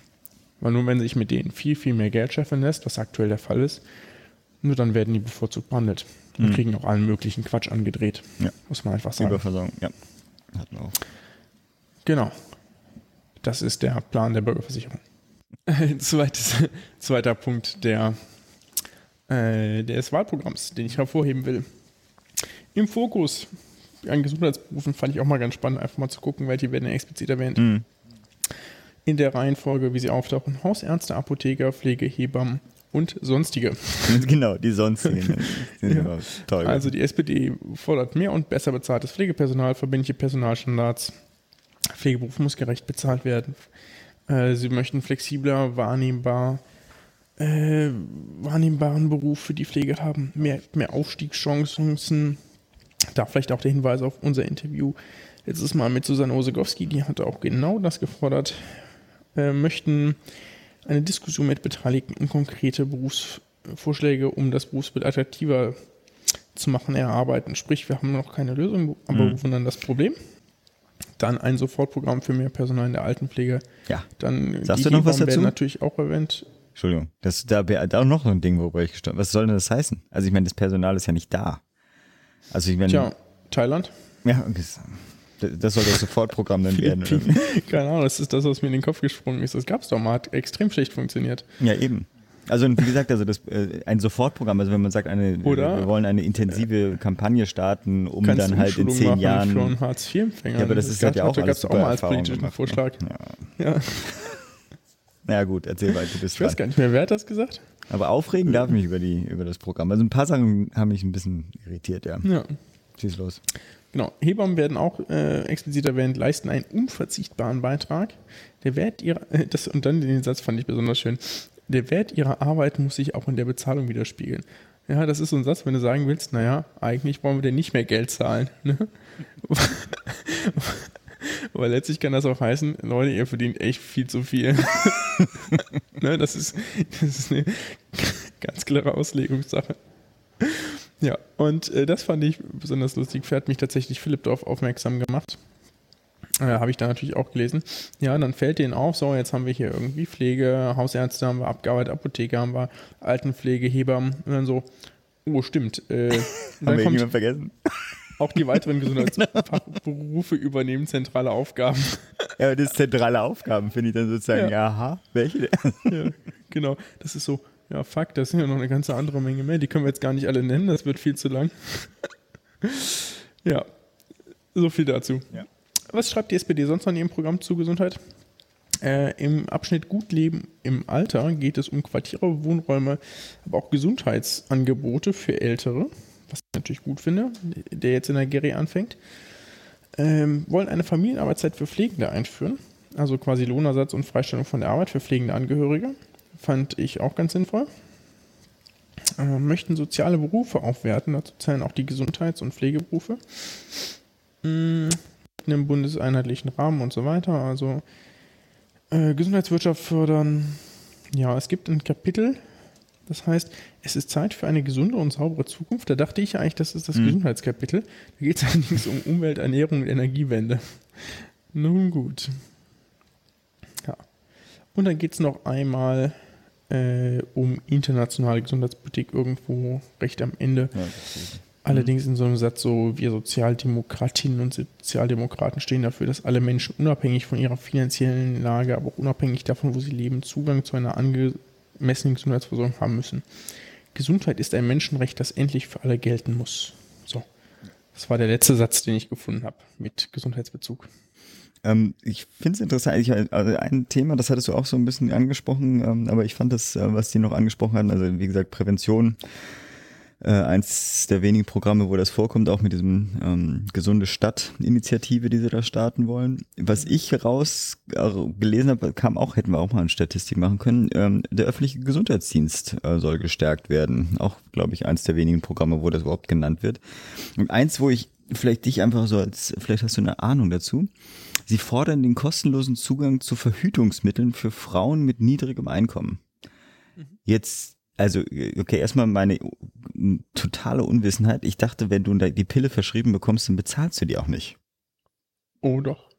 Weil nur wenn sich mit denen viel, viel mehr Geld scheffeln lässt, was aktuell der Fall ist, nur dann werden die bevorzugt behandelt und kriegen auch allen möglichen Quatsch angedreht. Ja. Muss man einfach sagen. Überversorgung, ja. Hatten wir auch. Genau. Das ist der Plan der Bürgerversicherung. Zweites, zweiter Punkt der, äh, des Wahlprogramms, den ich hervorheben will. Im Fokus an Gesundheitsberufen fand ich auch mal ganz spannend, einfach mal zu gucken, welche werden explizit erwähnt. In der Reihenfolge, wie sie auftauchen: Hausärzte, Apotheker, Pflege, Hebammen und sonstige. genau, die sonstigen. Aber toll. Also die SPD fordert mehr und besser bezahltes Pflegepersonal, verbindliche Personalstandards. Pflegeberuf muss gerecht bezahlt werden. Äh, sie möchten flexibler, wahrnehmbar, äh, wahrnehmbaren Beruf für die Pflege haben, mehr, mehr Aufstiegschancen. Da vielleicht auch der Hinweis auf unser Interview letztes Mal mit Susanne Osegowski, die hatte auch genau das gefordert. Äh, möchten eine Diskussion mit Beteiligten und konkrete Berufsvorschläge, um das Berufsbild attraktiver zu machen, erarbeiten. Sprich, wir haben noch keine Lösung, aber bewundern das Problem. Dann ein Sofortprogramm für mehr Personal in der Altenpflege. Ja. Dann Sagst die du noch was dazu? natürlich auch erwähnt. Entschuldigung, das, da wäre da auch noch so ein Ding, worüber ich gestanden Was soll denn das heißen? Also ich meine, das Personal ist ja nicht da. Also ich meine, Tja, Thailand? ja, das- das soll das Sofortprogramm dann werden. Keine Ahnung, das ist das, was mir in den Kopf gesprungen ist. Das gab es doch mal, hat extrem schlecht funktioniert. Ja, eben. Also wie gesagt, also das äh, ein Sofortprogramm, also wenn man sagt, eine, Oder- wir wollen eine intensive Kampagne starten, um dann halt in zehn Jahren. für einen Hartz-IV-Empfänger. Ja, aber das ist halt ja auch alles es auch mal als politischen gemacht, Vorschlag. Ja. Ja. Na gut, erzähl weiter, du bist Ich weiß gar nicht mehr, wer hat das gesagt? Aber aufregen darf mich über die über das Programm. Also ein paar Sachen haben mich ein bisschen irritiert, ja. Ja. Schieß los. Genau. Hebammen werden auch äh, explizit erwähnt, leisten einen unverzichtbaren Beitrag. Der Wert ihrer, äh, das, und dann den Satz fand ich besonders schön. Der Wert ihrer Arbeit muss sich auch in der Bezahlung widerspiegeln. Ja, das ist so ein Satz, wenn du sagen willst, naja, eigentlich wollen wir dir nicht mehr Geld zahlen. Ne? Aber letztlich kann das auch heißen, Leute, ihr verdient echt viel zu viel. ne, das, ist, das ist eine ganz klare Auslegungssache. Ja, und äh, das fand ich besonders lustig. Hat mich tatsächlich Philipp darauf aufmerksam gemacht. Äh, Habe ich da natürlich auch gelesen. Ja, dann fällt denen auf, so, jetzt haben wir hier irgendwie Pflege, Hausärzte haben wir abgearbeitet, Apotheker haben wir, Altenpflege, Hebammen. Und dann so, oh, stimmt. Äh, Haben dann wir kommt irgendjemand vergessen? auch die weiteren Gesundheitsberufe übernehmen zentrale Aufgaben. Ja, aber das ist zentrale Aufgaben, finde ich dann sozusagen, Ja. aha, welche ja, genau. Das ist so, ja, fuck, das sind ja noch eine ganze andere Menge mehr. Die können wir jetzt gar nicht alle nennen, das wird viel zu lang. ja, so viel dazu. Ja. Was schreibt die SPD sonst in ihrem Programm zu Gesundheit? Äh, Im Abschnitt Gut Leben im Alter geht es um Quartiere, Wohnräume, aber auch Gesundheitsangebote für Ältere, was ich natürlich gut finde, der jetzt in der Geri anfängt. Ähm, wollen eine Familienarbeitszeit für Pflegende einführen, also quasi Lohnersatz und Freistellung von der Arbeit für pflegende Angehörige. Fand ich auch ganz sinnvoll. Äh, möchten soziale Berufe aufwerten, dazu zählen auch die Gesundheits- und Pflegeberufe. Mm, in einem bundeseinheitlichen Rahmen und so weiter. Also äh, Gesundheitswirtschaft fördern. Ja, es gibt ein Kapitel, das heißt, es ist Zeit für eine gesunde und saubere Zukunft. Da dachte ich eigentlich, das ist das Mhm. Gesundheitskapitel. Da geht es allerdings um Umwelt, Ernährung und Energiewende. Nun gut. Ja. Und dann geht es noch einmal äh, um internationale Gesundheitspolitik irgendwo recht am Ende. Ja, Allerdings in so einem Satz so, wir Sozialdemokratinnen und Sozialdemokraten stehen dafür, dass alle Menschen unabhängig von ihrer finanziellen Lage, aber auch unabhängig davon, wo sie leben, Zugang zu einer angemessenen Gesundheitsversorgung haben müssen. Gesundheit ist ein Menschenrecht, das endlich für alle gelten muss. So. Das war der letzte Satz, den ich gefunden habe mit Gesundheitsbezug. Ähm, ich finde es interessant, ich, also ein Thema, das hattest du auch so ein bisschen angesprochen, ähm, aber ich fand das, äh, was die noch angesprochen hatten, also wie gesagt, Prävention, äh, eins der wenigen Programme, wo das vorkommt, auch mit diesem ähm, gesunde Stadt-Initiative, die sie da starten wollen. Was ich raus äh, gelesen habe, kam auch, hätten wir auch mal eine Statistik machen können, ähm, der öffentliche Gesundheitsdienst äh, soll gestärkt werden. Auch, glaube ich, eins der wenigen Programme, wo das überhaupt genannt wird. Und eins, wo ich vielleicht dich einfach so als, vielleicht hast du eine Ahnung dazu. Sie fordern den kostenlosen Zugang zu Verhütungsmitteln für Frauen mit niedrigem Einkommen. Jetzt, also, okay, erstmal meine totale Unwissenheit. Ich dachte, wenn du die Pille verschrieben bekommst, dann bezahlst du die auch nicht. Oh, doch.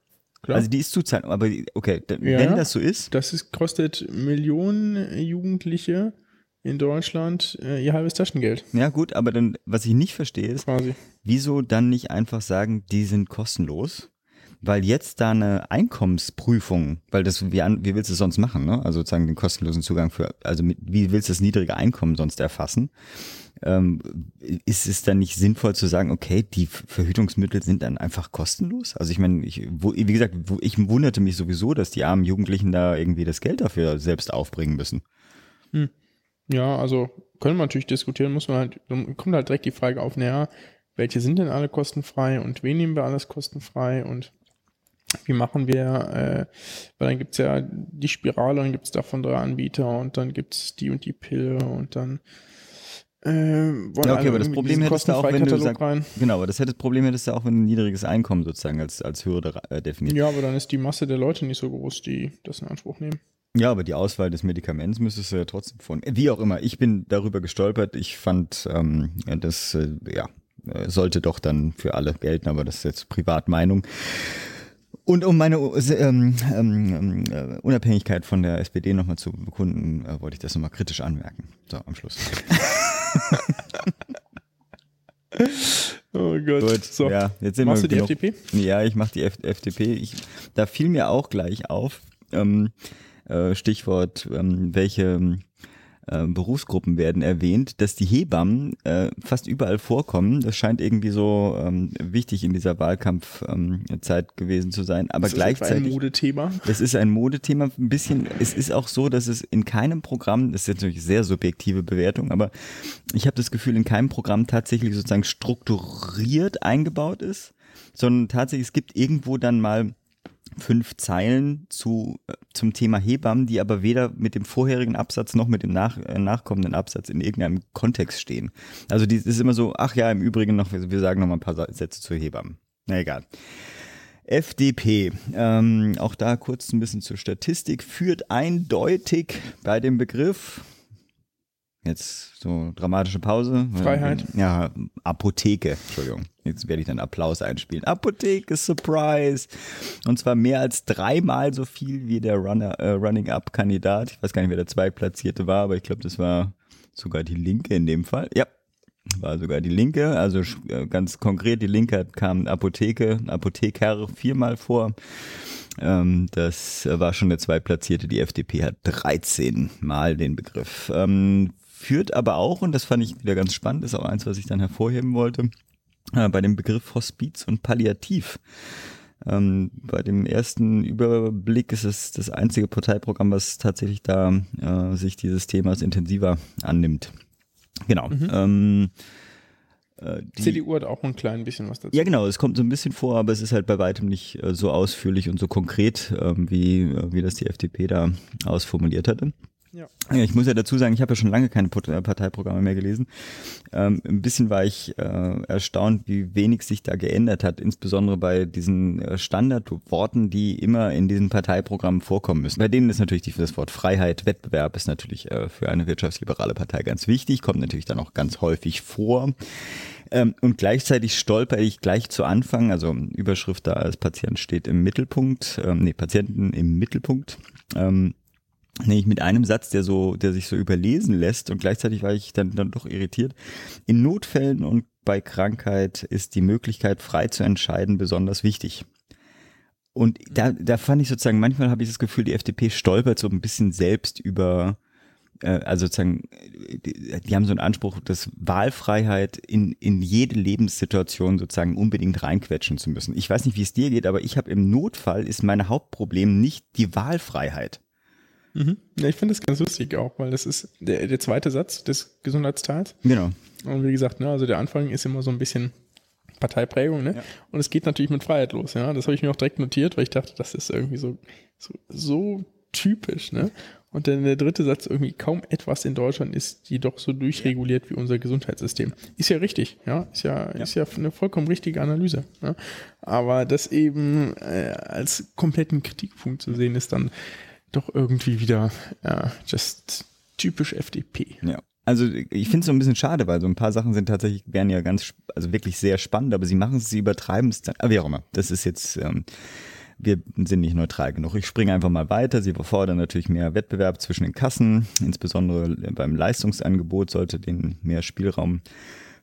Klar. Also die ist Zuzahlung, aber die- okay, wenn ja. das so ist, das ist, kostet Millionen Jugendliche in Deutschland äh, ihr halbes Taschengeld, ja gut, aber dann, was ich nicht verstehe, ist, quasi. wieso dann nicht einfach sagen, die sind kostenlos? Weil jetzt da eine Einkommensprüfung, weil das, wie, wie willst du es sonst machen, ne? Also sozusagen den kostenlosen Zugang für, also mit, wie willst du das niedrige Einkommen sonst erfassen? Ähm, ist es dann nicht sinnvoll zu sagen, okay, die Verhütungsmittel sind dann einfach kostenlos? Also ich meine, ich, wie gesagt, wo, ich wunderte mich sowieso, dass die armen Jugendlichen da irgendwie das Geld dafür selbst aufbringen müssen. Ja, also können wir natürlich diskutieren, muss man halt, dann kommt halt direkt die Frage auf, naja, welche sind denn alle kostenfrei und wen nehmen wir alles kostenfrei und wie machen wir, äh, weil dann gibt's ja die Spirale und dann gibt's davon drei Anbieter und dann gibt's die und die Pille und dann äh, wollen Ja, okay, aber das Problem hättest du auch, wenn du sagst, rein. genau, aber das hätte das Problem hättest du auch, wenn du ein niedriges Einkommen sozusagen als, als Hürde äh, definierst. Ja, aber dann ist die Masse der Leute nicht so groß, die das in Anspruch nehmen. Ja, aber die Auswahl des Medikaments müsstest du ja trotzdem von. Wie auch immer, ich bin darüber gestolpert. Ich fand, ähm, das äh, ja, äh, sollte doch dann für alle gelten, aber das ist jetzt Privatmeinung. Und um meine äh, ähm, ähm, äh, Unabhängigkeit von der SPD nochmal zu bekunden, äh, wollte ich das nochmal kritisch anmerken. So, am Schluss. Oh Gott. Gut, so. ja, jetzt sind Machst wir du die genug- FDP? Ja, ich mache die F FDP. Ich, da fiel mir auch gleich auf, ähm, äh, Stichwort, ähm, welche äh, Berufsgruppen werden erwähnt, dass die Hebammen äh, fast überall vorkommen. Das scheint irgendwie so ähm, wichtig in dieser Wahlkampfzeit ähm, Zeit gewesen zu sein. Aber Das ist etwa ein gleichzeitig Modethema. es ist ein Modethema, ein bisschen. Es ist auch so, dass es in keinem Programm, das ist jetzt natürlich sehr subjektive Bewertung, aber ich habe das Gefühl, in keinem Programm tatsächlich sozusagen strukturiert eingebaut ist, sondern tatsächlich, es gibt irgendwo dann mal fünf Zeilen zu, äh, zum Thema Hebammen, die aber weder mit dem vorherigen Absatz noch mit dem nach, äh, nachkommenden Absatz in irgendeinem Kontext stehen. Also die ist immer so, ach ja, im Übrigen noch, wir sagen noch mal ein paar Sätze zu Hebammen. Na egal. FDP, ähm, auch da kurz ein bisschen zur Statistik, führt eindeutig bei dem Begriff, jetzt so dramatische Pause. Freiheit. Ja, Apotheke, Entschuldigung. Jetzt werde ich dann Applaus einspielen. Apotheke, Surprise. Und zwar mehr als dreimal so viel wie der Runner, äh, Running-Up-Kandidat. Ich weiß gar nicht, wer der Zweitplatzierte war, aber ich glaube, das war sogar die Linke in dem Fall. Ja, war sogar die Linke, also äh, ganz konkret, die Linke kam Apotheke, Apotheker viermal vor. Ähm, das war schon der Zweitplatzierte. Die FDP hat 13 Mal den Begriff. Führt aber auch, und das fand ich wieder ganz spannend, ist auch eins, was ich dann hervorheben wollte, äh, bei dem Begriff Hospiz und Palliativ Ähm, bei dem ersten Überblick ist es das einzige Parteiprogramm, was tatsächlich da äh, sich dieses Themas intensiver annimmt. Genau. Mhm. Ähm, äh, die, CDU hat auch ein klein bisschen was dazu. ja, genau, es kommt so ein bisschen vor, aber es ist halt bei weitem nicht äh, so ausführlich und so konkret, ähm, wie, äh, wie das die FDP da ausformuliert hatte. Ja. Ich muss ja dazu sagen, ich habe ja schon lange keine äh, Parteiprogramme mehr gelesen. Ähm, ein bisschen war ich äh, erstaunt, wie wenig sich da geändert hat, insbesondere bei diesen äh, Standardworten, die immer in diesen Parteiprogrammen vorkommen müssen. Bei denen ist natürlich das Wort Freiheit, Wettbewerb ist natürlich äh, für eine wirtschaftsliberale Partei ganz wichtig, kommt natürlich dann auch ganz häufig vor. Ähm, und gleichzeitig stolper ich gleich zu Anfang, also Überschrift da als Patient steht im Mittelpunkt, ähm, nee, Patienten im Mittelpunkt. Ähm, nämlich mit einem Satz, der so, der sich so überlesen lässt und gleichzeitig war ich dann, dann doch irritiert. In Notfällen und bei Krankheit ist die Möglichkeit, frei zu entscheiden, besonders wichtig. Und da, da fand ich sozusagen, manchmal habe ich das Gefühl, die FDP stolpert so ein bisschen selbst über, äh, also sozusagen, die, die haben so einen Anspruch, dass Wahlfreiheit in, in jede Lebenssituation sozusagen unbedingt reinquetschen zu müssen. Ich weiß nicht, wie es dir geht, aber ich habe im Notfall ist mein Hauptproblem nicht die Wahlfreiheit. Mhm. Ja, ich finde das ganz lustig auch, weil das ist der, der zweite Satz des Gesundheitsteils. Genau. Und wie gesagt, ne, also der Anfang ist immer so ein bisschen Parteiprägung, ne? Ja. Und es geht natürlich mit Freiheit los, ja. Das habe ich mir auch direkt notiert, weil ich dachte, das ist irgendwie so, so, so typisch, ne? Und dann der dritte Satz irgendwie kaum etwas in Deutschland ist jedoch so durchreguliert wie unser Gesundheitssystem. Ist ja richtig, ja, ist ja, ist ja eine vollkommen richtige Analyse. Ja? Aber das eben äh, als kompletten Kritikpunkt zu sehen, ist dann doch irgendwie wieder äh, just typisch FDP. Ja. Also ich finde es so ein bisschen schade, weil so ein paar Sachen sind tatsächlich, wären ja ganz, also wirklich sehr spannend, aber sie machen es, sie übertreiben es dann, ah, wie auch immer. Das ist jetzt, ähm, wir sind nicht neutral genug. Ich springe einfach mal weiter. Sie fordern natürlich mehr Wettbewerb zwischen den Kassen, insbesondere beim Leistungsangebot sollte denen mehr Spielraum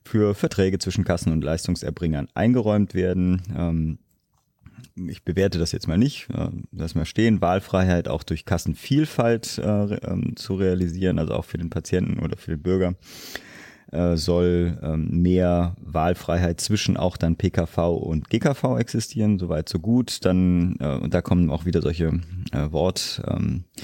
für Verträge zwischen Kassen und Leistungserbringern eingeräumt werden. Ähm, ich bewerte das jetzt mal nicht, äh, lass mal stehen, Wahlfreiheit auch durch Kassenvielfalt äh, ähm, zu realisieren, also auch für den Patienten oder für den Bürger äh, soll ähm, mehr Wahlfreiheit zwischen auch dann PKV und GKV existieren, soweit so gut. Dann, äh, und da kommen auch wieder solche äh, Wort, ähm, äh,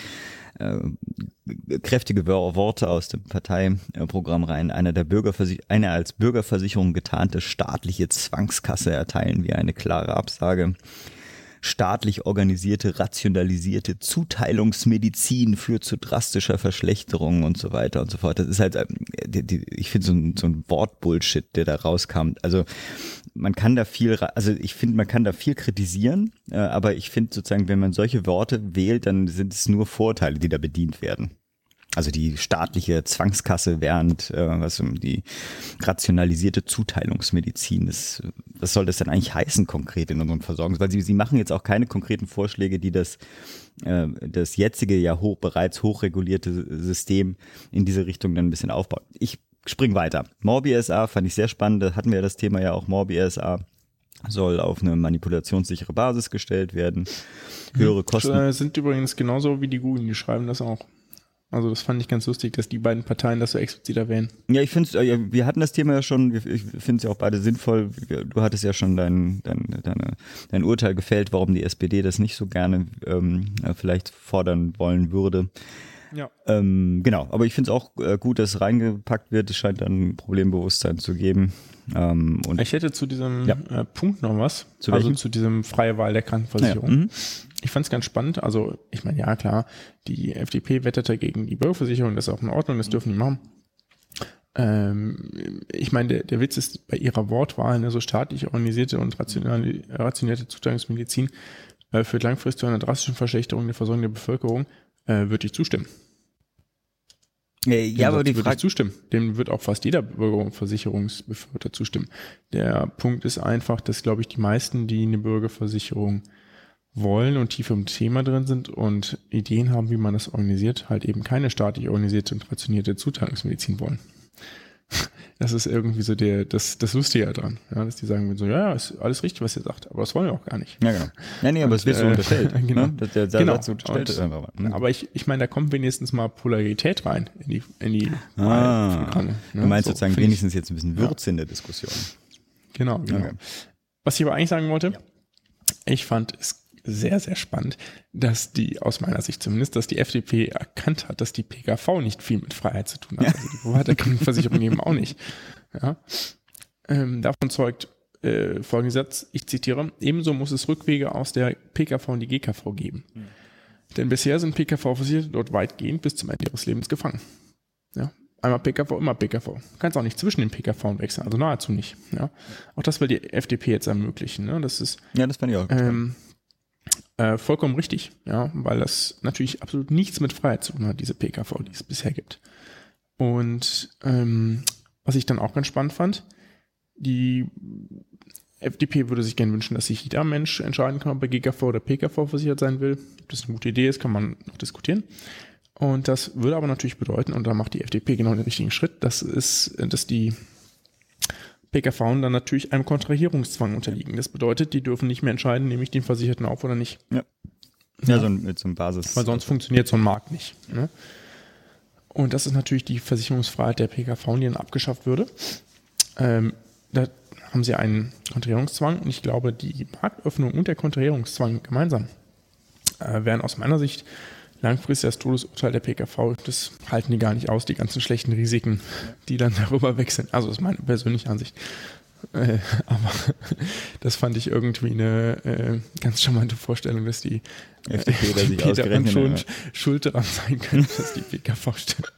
kräftige Wör- Worte aus dem Parteiprogramm rein. Einer der Bürgerversich eine als Bürgerversicherung getarnte staatliche Zwangskasse erteilen wir eine klare Absage. Staatlich organisierte, rationalisierte Zuteilungsmedizin führt zu drastischer Verschlechterung und so weiter und so fort. Das ist halt, ähm, ich finde so ein, so ein Wortbullshit, der da rauskam. Also man kann da viel, also ich finde, man kann da viel kritisieren, äh, aber ich finde sozusagen, wenn man solche Worte wählt, dann sind es nur Vorteile, die da bedient werden. Also die staatliche Zwangskasse, während äh, was um die rationalisierte Zuteilungsmedizin ist. Was soll das denn eigentlich heißen konkret in unseren Versorgungs? Weil sie, sie machen jetzt auch keine konkreten Vorschläge, die das äh, das jetzige ja hoch, bereits hochregulierte System in diese Richtung dann ein bisschen aufbauen. Ich spring weiter. Morbi SA fand ich sehr spannend. Da hatten wir ja das Thema ja auch Morbi SA soll auf eine manipulationssichere Basis gestellt werden. Höhere Kosten. Äh, sind übrigens genauso wie die Grünen, die schreiben das auch. Also das fand ich ganz lustig, dass die beiden Parteien das so explizit erwähnen. Ja, ich finde ja, wir hatten das Thema ja schon, ich finde es ja auch beide sinnvoll. Du hattest ja schon dein, dein, deine, dein Urteil gefällt, warum die SPD das nicht so gerne ähm, äh, vielleicht fordern wollen würde. Ja. Ähm, genau, aber ich finde es auch äh, gut, dass es reingepackt wird. Es scheint dann Problembewusstsein zu geben. Ähm, und Ich hätte zu diesem Ja. äh, Punkt noch was. Zu also zu diesem freie Wahl der Krankenversicherung. Ja, mhm. Ich fand es ganz spannend. Also ich meine, ja klar, die FDP wetterte gegen die Bürgerversicherung, das ist auch in Ordnung, das dürfen die machen. Ähm, ich meine, der, der Witz ist bei ihrer Wortwahl, ne, so staatlich organisierte und rationierte Zuteilungsmedizin äh, führt langfristig zu einer drastischen Verschlechterung der Versorgung der Bevölkerung, äh, würde ich zustimmen. äh, ja, aber die würde ich Frage, zustimmen. Dem wird auch fast jeder Bürgerversicherungsbefürworter zustimmen. Der Punkt ist einfach, dass, glaube ich, die meisten, die eine Bürgerversicherung wollen und tief im Thema drin sind und Ideen haben, wie man das organisiert, halt eben keine staatlich organisierte und rationierte Zuteilungsmedizin wollen. Das ist irgendwie so der, das, das Lustige daran, ja, dass die sagen so, ja, ja, ist alles richtig, was ihr sagt, aber das wollen wir auch gar nicht. ja genau. Ja, nee, aber es wird so äh, unterstellt. genau. Ne? Der, der Genau. Satz unterstellt Und- einfach mal. ne? Aber ich, ich meine, da kommt wenigstens mal Polarität rein in die, in die Ah, Kanne, ne? du meinst So, sozusagen find ich- wenigstens jetzt ein bisschen Würze in der Diskussion. Genau, genau. Okay. Was ich aber eigentlich sagen wollte, Ich fand es sehr, sehr spannend, dass die, aus meiner Sicht zumindest, dass die FDP erkannt hat, dass die PKV nicht viel mit Freiheit zu tun hat. Ja. Also die private Krankenversicherung eben auch nicht. Ja. Ähm, davon zeugt äh, folgender Satz, ich zitiere, ebenso muss es Rückwege aus der PKV und die GKV geben. Mhm. Denn bisher sind PKV-Versicherte dort weitgehend bis zum Ende ihres Lebens gefangen. Ja. Einmal PKV, immer PKV. Du kannst auch nicht zwischen den PKV wechseln, also nahezu nicht. Ja. Auch das will die FDP jetzt ermöglichen. Ne? Das ist, ja, das fand ich auch. Ähm, äh, vollkommen richtig, ja, weil das natürlich absolut nichts mit Freiheit zu tun hat, diese PKV, die es bisher gibt. Und ähm, was ich dann auch ganz spannend fand, die FDP würde sich gerne wünschen, dass sich jeder Mensch entscheiden kann, ob er GKV oder PKV versichert sein will. Ob das eine gute Idee ist, kann man noch diskutieren. Und das würde aber natürlich bedeuten, und da macht die FDP genau den richtigen Schritt, das ist, dass die PKV dann natürlich einem Kontrahierungszwang unterliegen. Das bedeutet, die dürfen nicht mehr entscheiden, nehme ich den Versicherten auf oder nicht. Ja. Ja, ja so ein, mit so einem Basis. Weil sonst funktioniert so ein Markt nicht. Ne? Und das ist natürlich die Versicherungsfreiheit der PKV, die dann abgeschafft würde. Ähm, da haben sie einen Kontrahierungszwang und ich glaube, die Marktöffnung und der Kontrahierungszwang gemeinsam äh, wären aus meiner Sicht langfristig das Todesurteil der PKV, das halten die gar nicht aus, die ganzen schlechten Risiken, die dann darüber sind. Also das ist meine persönliche Ansicht. Äh, aber das fand ich irgendwie eine äh, ganz charmante Vorstellung, dass die FDP äh, die daran schon schuld daran sein könnte, dass die PKV stimmt.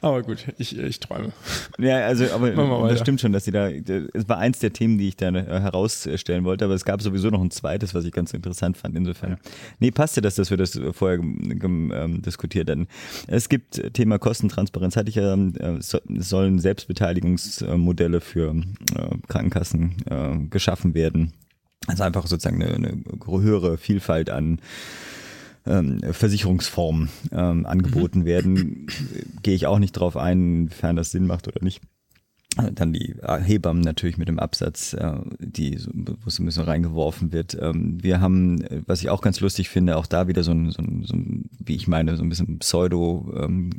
Aber gut, ich, ich träume. Ja, also, aber das stimmt schon, dass sie da, es war eins der Themen, die ich da äh, herausstellen wollte, aber es gab sowieso noch ein zweites, was ich ganz interessant fand, insofern. Ja. Nee, passte das, dass wir das vorher ähm, diskutiert hatten. Es gibt Thema Kostentransparenz, hatte ich ja, äh, so, sollen Selbstbeteiligungsmodelle für äh, Krankenkassen äh, geschaffen werden. Also einfach sozusagen eine, eine höhere Vielfalt an ähm, Versicherungsformen ähm, angeboten mhm. werden. Gehe ich auch nicht drauf ein, inwiefern das Sinn macht oder nicht. Dann die Hebammen natürlich mit dem Absatz, äh, die, wo es ein bisschen reingeworfen wird. Ähm, wir haben, was ich auch ganz lustig finde, auch da wieder so ein, so ein, so ein wie ich meine, so ein bisschen Pseudo ähm,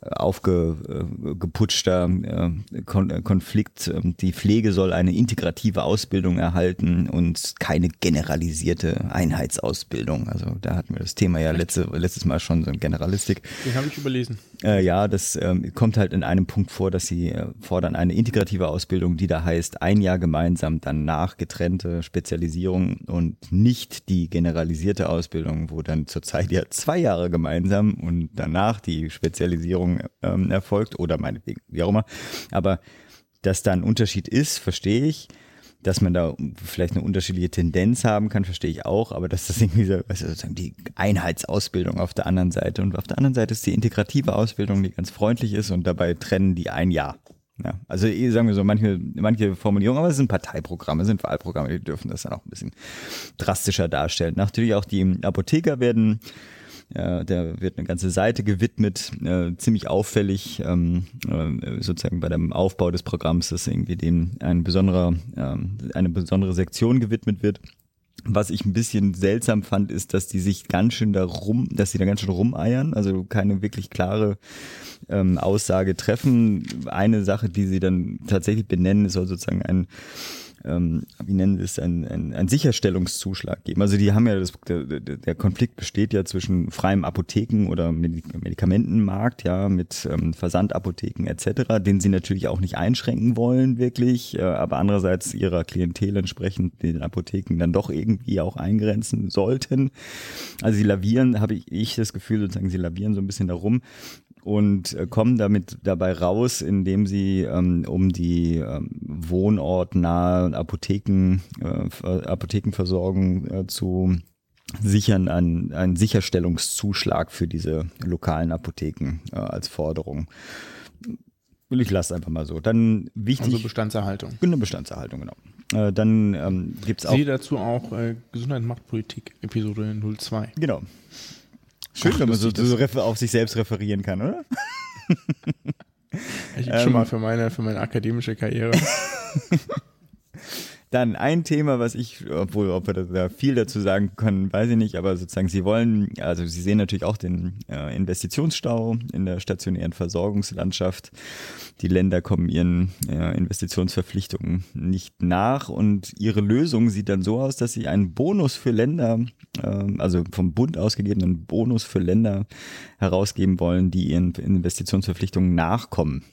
aufgeputschter äh, Kon Konflikt. Ähm, die Pflege soll eine integrative Ausbildung erhalten und keine generalisierte Einheitsausbildung. Also da hatten wir das Thema ja letzte, letztes Mal schon so ein Generalistik. Den habe ich überlesen. Äh, ja, das ähm, kommt halt in einem Punkt vor, dass sie äh, fordern eine integrative Ausbildung, die da heißt, ein Jahr gemeinsam, danach getrennte Spezialisierung und nicht die generalisierte Ausbildung, wo dann zurzeit ja zwei Jahre gemeinsam und danach die Spezialisierung Entscheidung ähm, erfolgt oder meinetwegen, wie auch immer. Aber dass da ein Unterschied ist, verstehe ich. Dass man da vielleicht eine unterschiedliche Tendenz haben kann, verstehe ich auch, aber dass das irgendwie so, also sozusagen die Einheitsausbildung auf der anderen Seite und auf der anderen Seite ist die integrative Ausbildung, die ganz freundlich ist und dabei trennen die ein Jahr. Ja, also eh, sagen wir so, manche, manche Formulierungen, aber es sind Parteiprogramme, es sind Wahlprogramme, die dürfen das dann auch ein bisschen drastischer darstellen. Natürlich auch die Apotheker werden ja, der wird eine ganze Seite gewidmet, äh, ziemlich auffällig, ähm, äh, sozusagen bei dem Aufbau des Programms, dass irgendwie dem ein besonderer, ähm, eine besondere Sektion gewidmet wird. Was ich ein bisschen seltsam fand, ist, dass die sich ganz schön da rum, dass sie da ganz schön rumeiern, also keine wirklich klare ähm, Aussage treffen. Eine Sache, die sie dann tatsächlich benennen, soll sozusagen ein ähm, wie nennen wir es, ein, ein, ein Sicherstellungszuschlag geben. Also die haben ja, das, der, der Konflikt besteht ja zwischen freiem Apotheken- oder Medikamentenmarkt, ja, mit ähm, Versandapotheken etc., den sie natürlich auch nicht einschränken wollen, wirklich, äh, aber andererseits ihrer Klientel entsprechend den Apotheken dann doch irgendwie auch eingrenzen sollten. Also sie lavieren, habe ich, ich das Gefühl, sozusagen, sie lavieren so ein bisschen darum und äh, kommen damit dabei raus, indem sie ähm, um die ähm, wohnortnahe Apotheken, äh, Apothekenversorgung äh, zu sichern einen, einen Sicherstellungszuschlag für diese lokalen Apotheken äh, als Forderung. Ich lasse einfach mal so. Dann wichtig. Also Bestandserhaltung. Eine Bestandserhaltung, genau. Äh, dann ähm, gibt es auch. Sehe dazu auch äh, Gesundheit macht Politik, Episode 02. Genau. Schön, Ach, wenn man so, so auf sich selbst referieren kann, oder? Ich ähm, schon mal für meine, für meine akademische Karriere. Dann ein Thema, was ich, obwohl, ob wir da viel dazu sagen können, weiß ich nicht, aber sozusagen Sie wollen, also Sie sehen natürlich auch den äh, Investitionsstau in der stationären Versorgungslandschaft. Die Länder kommen ihren äh, Investitionsverpflichtungen nicht nach und Ihre Lösung sieht dann so aus, dass Sie einen Bonus für Länder, äh, also vom Bund ausgegebenen Bonus für Länder herausgeben wollen, die ihren Investitionsverpflichtungen nachkommen.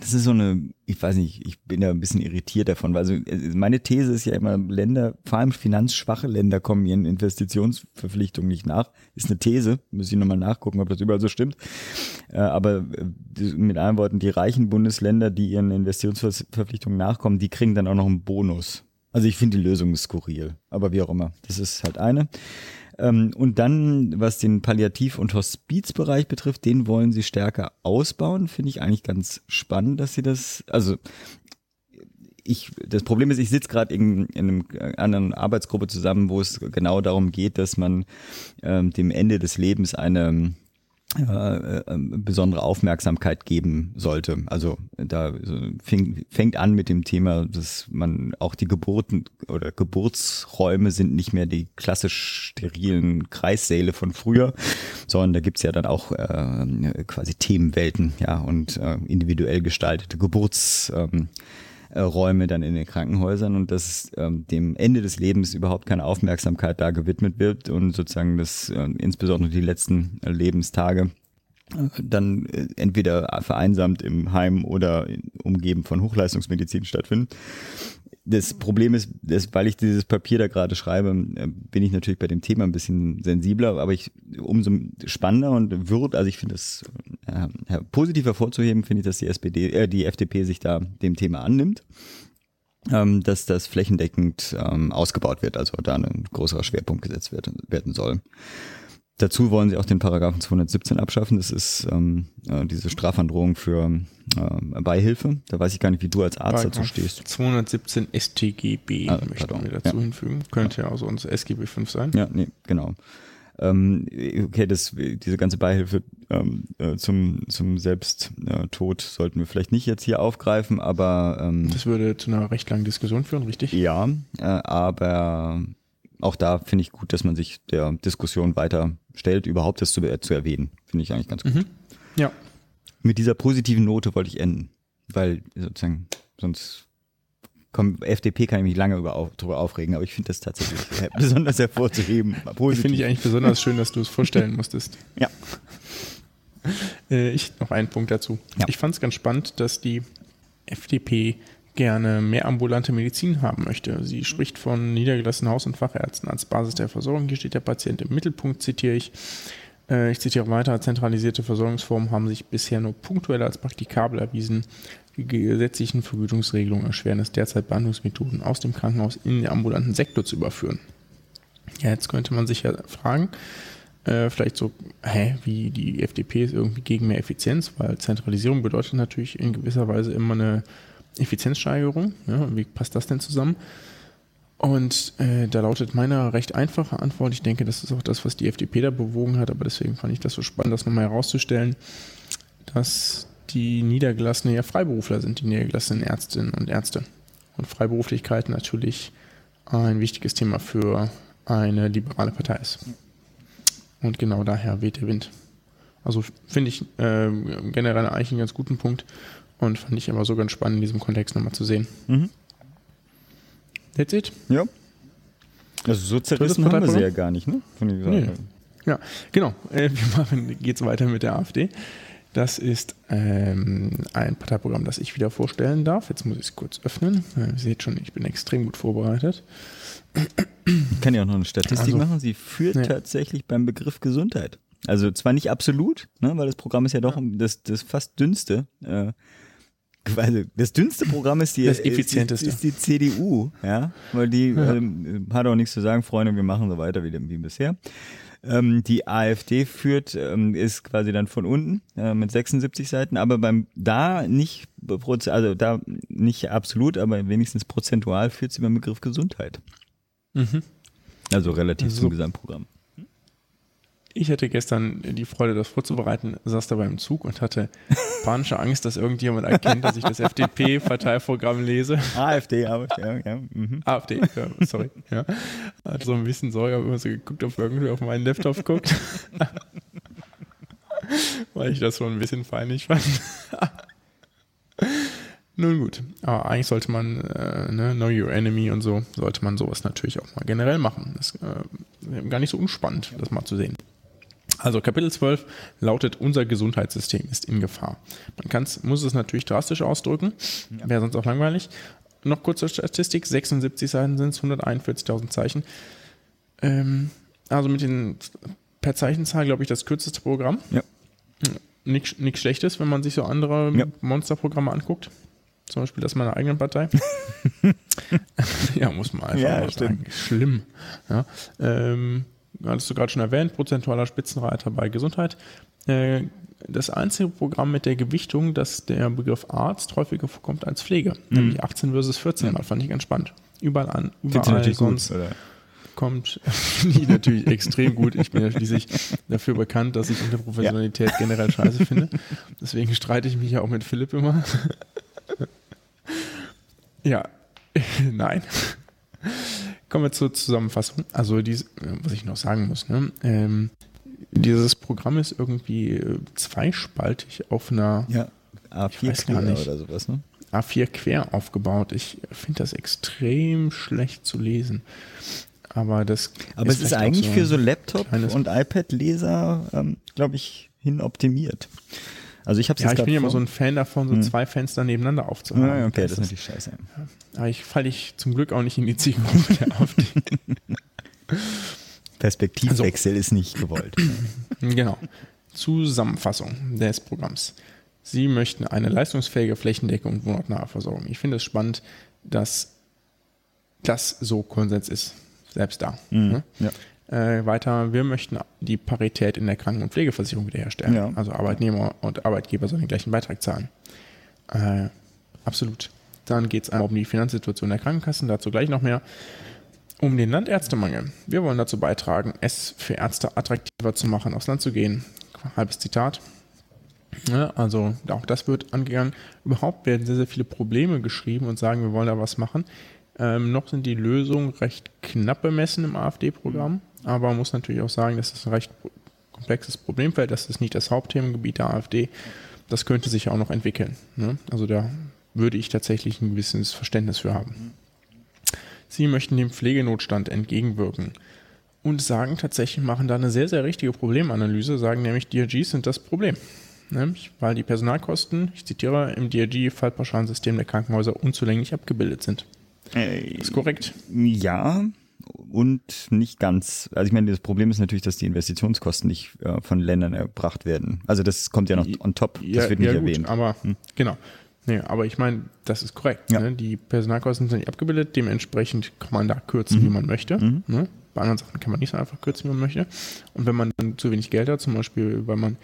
Das ist so eine, ich weiß nicht, ich bin da ein bisschen irritiert davon, weil also meine These ist ja immer, Länder, vor allem finanzschwache Länder kommen ihren Investitionsverpflichtungen nicht nach. Ist eine These, muss ich nochmal nachgucken, ob das überall so stimmt. Äh, aber äh, mit anderen Worten, die reichen Bundesländer, die ihren Investitionsverpflichtungen nachkommen, die kriegen dann auch noch einen Bonus. Also ich finde die Lösung skurril, aber wie auch immer, das ist halt eine. Ähm, und dann, was den Palliativ- und Hospizbereich betrifft, den wollen sie stärker ausbauen. Finde ich eigentlich ganz spannend, dass sie das, also ich, das Problem ist, ich sitze gerade in, in einem äh, anderen Arbeitsgruppe zusammen, wo es genau darum geht, dass man ähm, dem Ende des Lebens eine äh, besondere Aufmerksamkeit geben sollte. Also da fing, fängt an mit dem Thema, dass man auch die Geburten oder Geburtsräume sind nicht mehr die klassisch sterilen Kreissäle von früher, sondern da gibt's ja dann auch äh, quasi Themenwelten, ja, und äh, individuell gestaltete Geburts ähm, äh, Räume dann in den Krankenhäusern und dass ähm, dem Ende des Lebens überhaupt keine Aufmerksamkeit da gewidmet wird und sozusagen das äh, insbesondere die letzten äh, Lebenstage dann äh, entweder vereinsamt im Heim oder umgeben von Hochleistungsmedizin stattfinden das Problem ist, dass, weil ich dieses Papier da gerade schreibe, äh, bin ich natürlich bei dem Thema ein bisschen sensibler, aber ich umso spannender und wird, also ich finde es äh, positiv hervorzuheben, finde ich, dass die SPD, äh, die FDP sich da dem Thema annimmt, ähm, dass das flächendeckend ähm, ausgebaut wird, also da ein größerer Schwerpunkt gesetzt wird, werden soll. Dazu wollen sie auch den Paragraphen 217 abschaffen. Das ist ähm, äh, diese Strafandrohung für äh, Beihilfe. Da weiß ich gar nicht, wie du als Arzt Paragraph dazu stehst. 217 StGB ah, möchten wir dazu ja. hinfügen. Könnte ja, also unser SGB 5 sein. Ja, nee, genau. Ähm, okay, das, diese ganze Beihilfe ähm, äh, zum, zum Selbsttod sollten wir vielleicht nicht jetzt hier aufgreifen, aber ähm, das würde zu einer recht langen Diskussion führen, richtig? Ja, äh, aber auch da finde ich gut, dass man sich der Diskussion weiter stellt, überhaupt das zu, zu erwähnen. Finde ich eigentlich ganz gut. Mhm. Ja. Mit dieser positiven Note wollte ich enden, weil sozusagen sonst komm, FDP kann ich mich lange über, darüber aufregen, aber ich finde das tatsächlich besonders hervorzuheben. Finde ich eigentlich besonders schön, dass du es vorstellen musstest. Ja. Äh, ich noch einen Punkt dazu. Ja. Ich fand es ganz spannend, dass die FDP gerne mehr ambulante Medizin haben möchte. Sie spricht von niedergelassenen Haus- und Fachärzten als Basis der Versorgung. Hier steht der Patient im Mittelpunkt, zitiere ich. Äh, ich zitiere weiter, zentralisierte Versorgungsformen haben sich bisher nur punktuell als praktikabel erwiesen. Die gesetzlichen Vergütungsregelungen erschweren es derzeit Behandlungsmethoden aus dem Krankenhaus in den ambulanten Sektor zu überführen. Ja, jetzt könnte man sich ja fragen, äh, vielleicht so, hä, wie die FDP ist irgendwie gegen mehr Effizienz, weil Zentralisierung bedeutet natürlich in gewisser Weise immer eine Effizienzsteigerung. Ja, wie passt das denn zusammen? Und äh, da lautet meine recht einfache Antwort. Ich denke, das ist auch das, was die FDP da bewogen hat, aber deswegen fand ich das so spannend, das nochmal herauszustellen, dass die Niedergelassenen ja Freiberufler sind, die niedergelassenen Ärztinnen und Ärzte. Und Freiberuflichkeit natürlich ein wichtiges Thema für eine liberale Partei ist. Und genau daher weht der Wind. Also finde ich äh, generell eigentlich einen ganz guten Punkt. Und fand ich immer so ganz spannend, in diesem Kontext nochmal zu sehen. Mhm. That's it? Ja. Also so zerrissen haben wir sie ja gar nicht, ne? Von nee. Ja, genau. Äh, wir machen, geht's weiter mit der AfD. Das ist ähm, ein Parteiprogramm, das ich wieder vorstellen darf. Jetzt muss ich es kurz öffnen. Äh, ihr seht schon, ich bin extrem gut vorbereitet. Ich kann ja auch noch eine Statistik also, machen. Sie führt nee. tatsächlich beim Begriff Gesundheit. Also zwar nicht absolut, ne, weil das Programm ist ja doch das, das fast dünnste. Äh, also das dünnste Programm ist die, das effizienteste. Ist, ist die CDU, ja, weil die ja. ähm, hat auch nichts zu sagen, Freunde, wir machen so weiter wie, wie bisher. Ähm, die AfD führt, ähm, ist quasi dann von unten äh, mit 76 Seiten, aber beim da nicht, also da nicht absolut, aber wenigstens prozentual führt sie beim Begriff Gesundheit. Mhm. Also relativ so. zum Gesamtprogramm. Ich hatte gestern die Freude, das vorzubereiten, saß dabei im Zug und hatte panische Angst, dass irgendjemand erkennt, dass ich das FDP-Parteiprogramm lese. AfD, aber ja, ja. Mhm. AfD, ja, sorry. Ja. Hatte so ein bisschen Sorge, habe immer so geguckt, ob irgendwer auf meinen Laptop guckt. Weil ich das schon ein bisschen peinlich fand. Nun gut, aber eigentlich sollte man, äh, ne, Know Your Enemy und so, sollte man sowas natürlich auch mal generell machen. Das ist äh, gar nicht so unspannend, das mal zu sehen. Also Kapitel 12 lautet, unser Gesundheitssystem ist in Gefahr. Man kann's, muss es natürlich drastisch ausdrücken, wäre sonst auch langweilig. Noch kurze Statistik, 76 Seiten sind es, 141.000 Zeichen. Ähm, also mit den per Zeichenzahl, glaube ich, das kürzeste Programm. Ja. Nichts nichts Schlechtes, wenn man sich so andere Ja. Monsterprogramme anguckt. Zum Beispiel das meiner eigenen Partei. ja, muss man einfach Ja, mal sagen. stimmt. Schlimm. Ja. Ähm, hattest du gerade schon erwähnt, prozentualer Spitzenreiter bei Gesundheit. Äh, das einzige Programm mit der Gewichtung, dass der Begriff Arzt häufiger vorkommt als Pflege, Mhm. nämlich 18 versus 14 mal, fand ich ganz spannend. Überall an, überall gut, sonst oder? kommt, ich natürlich extrem gut. Ich bin ja schließlich dafür bekannt, dass ich Interprofessionalität generell scheiße finde. Deswegen streite ich mich ja auch mit Philipp immer. ja, nein. Kommen wir zur Zusammenfassung. Also, dies, was ich noch sagen muss, ne? ähm, dieses Programm ist irgendwie äh, zweispaltig auf einer Ja, Ich weiß A4 gar quer nicht. oder sowas, ne? A4 quer aufgebaut. Ich finde das extrem schlecht zu lesen. Aber das Aber es ist vielleicht auch eigentlich für so Laptop- und iPad-Leser, ähm, glaube ich, hin optimiert. Also ich habe Ja, ich bin ja immer so ein Fan davon, so Hm. zwei Fenster nebeneinander aufzuhaben. Ah, okay, das ist ist natürlich scheiße. aber ich falle ich zum Glück auch nicht in die Zielgruppe der AfD. Perspektivwechsel ist nicht gewollt. Genau. Zusammenfassung des Programms. Sie möchten eine leistungsfähige Flächendecke und wohnortnahe Versorgung. Ich finde es spannend, dass das so Konsens ist, selbst da. ne? ja. Äh, weiter, wir möchten die Parität in der Kranken- und Pflegeversicherung wiederherstellen. Ja. Also Arbeitnehmer und Arbeitgeber sollen den gleichen Beitrag zahlen. Äh, absolut. Dann geht es einmal um die Finanzsituation der Krankenkassen, dazu gleich noch mehr. Um den Landärztemangel. Wir wollen dazu beitragen, es für Ärzte attraktiver zu machen, aufs Land zu gehen. Halbes Zitat. Ja, also auch das wird angegangen. Überhaupt werden sehr, sehr viele Probleme geschrieben und sagen, wir wollen da was machen. Ähm, noch sind die Lösungen recht knapp bemessen im AfD-Programm, aber man muss natürlich auch sagen, das ist ein recht komplexes Problemfeld. Das ist nicht das Hauptthemengebiet der AfD. Das könnte sich auch noch entwickeln. Ne? Also da würde ich tatsächlich ein gewisses Verständnis für haben. Sie möchten dem Pflegenotstand entgegenwirken und sagen tatsächlich, machen da eine sehr, sehr richtige Problemanalyse, sagen nämlich, DRGs sind das Problem. Nämlich, weil die Personalkosten, ich zitiere, im DRG-Fallpauschalensystem der Krankenhäuser unzulänglich abgebildet sind. Ist korrekt. Ja und nicht ganz. Also ich meine, das Problem ist natürlich, dass die Investitionskosten nicht äh, von Ländern erbracht werden. Also das kommt ja noch on top. Das wird nicht gut, erwähnt. Hm. aber genau. Nee, aber ich meine, das ist korrekt. Ja. Ne? Die Personalkosten sind nicht abgebildet, dementsprechend kann man da kürzen, Mhm. wie man möchte. Ne? Bei anderen Sachen kann man nicht so einfach kürzen, wie man möchte. Und wenn man dann zu wenig Geld hat, zum Beispiel, weil man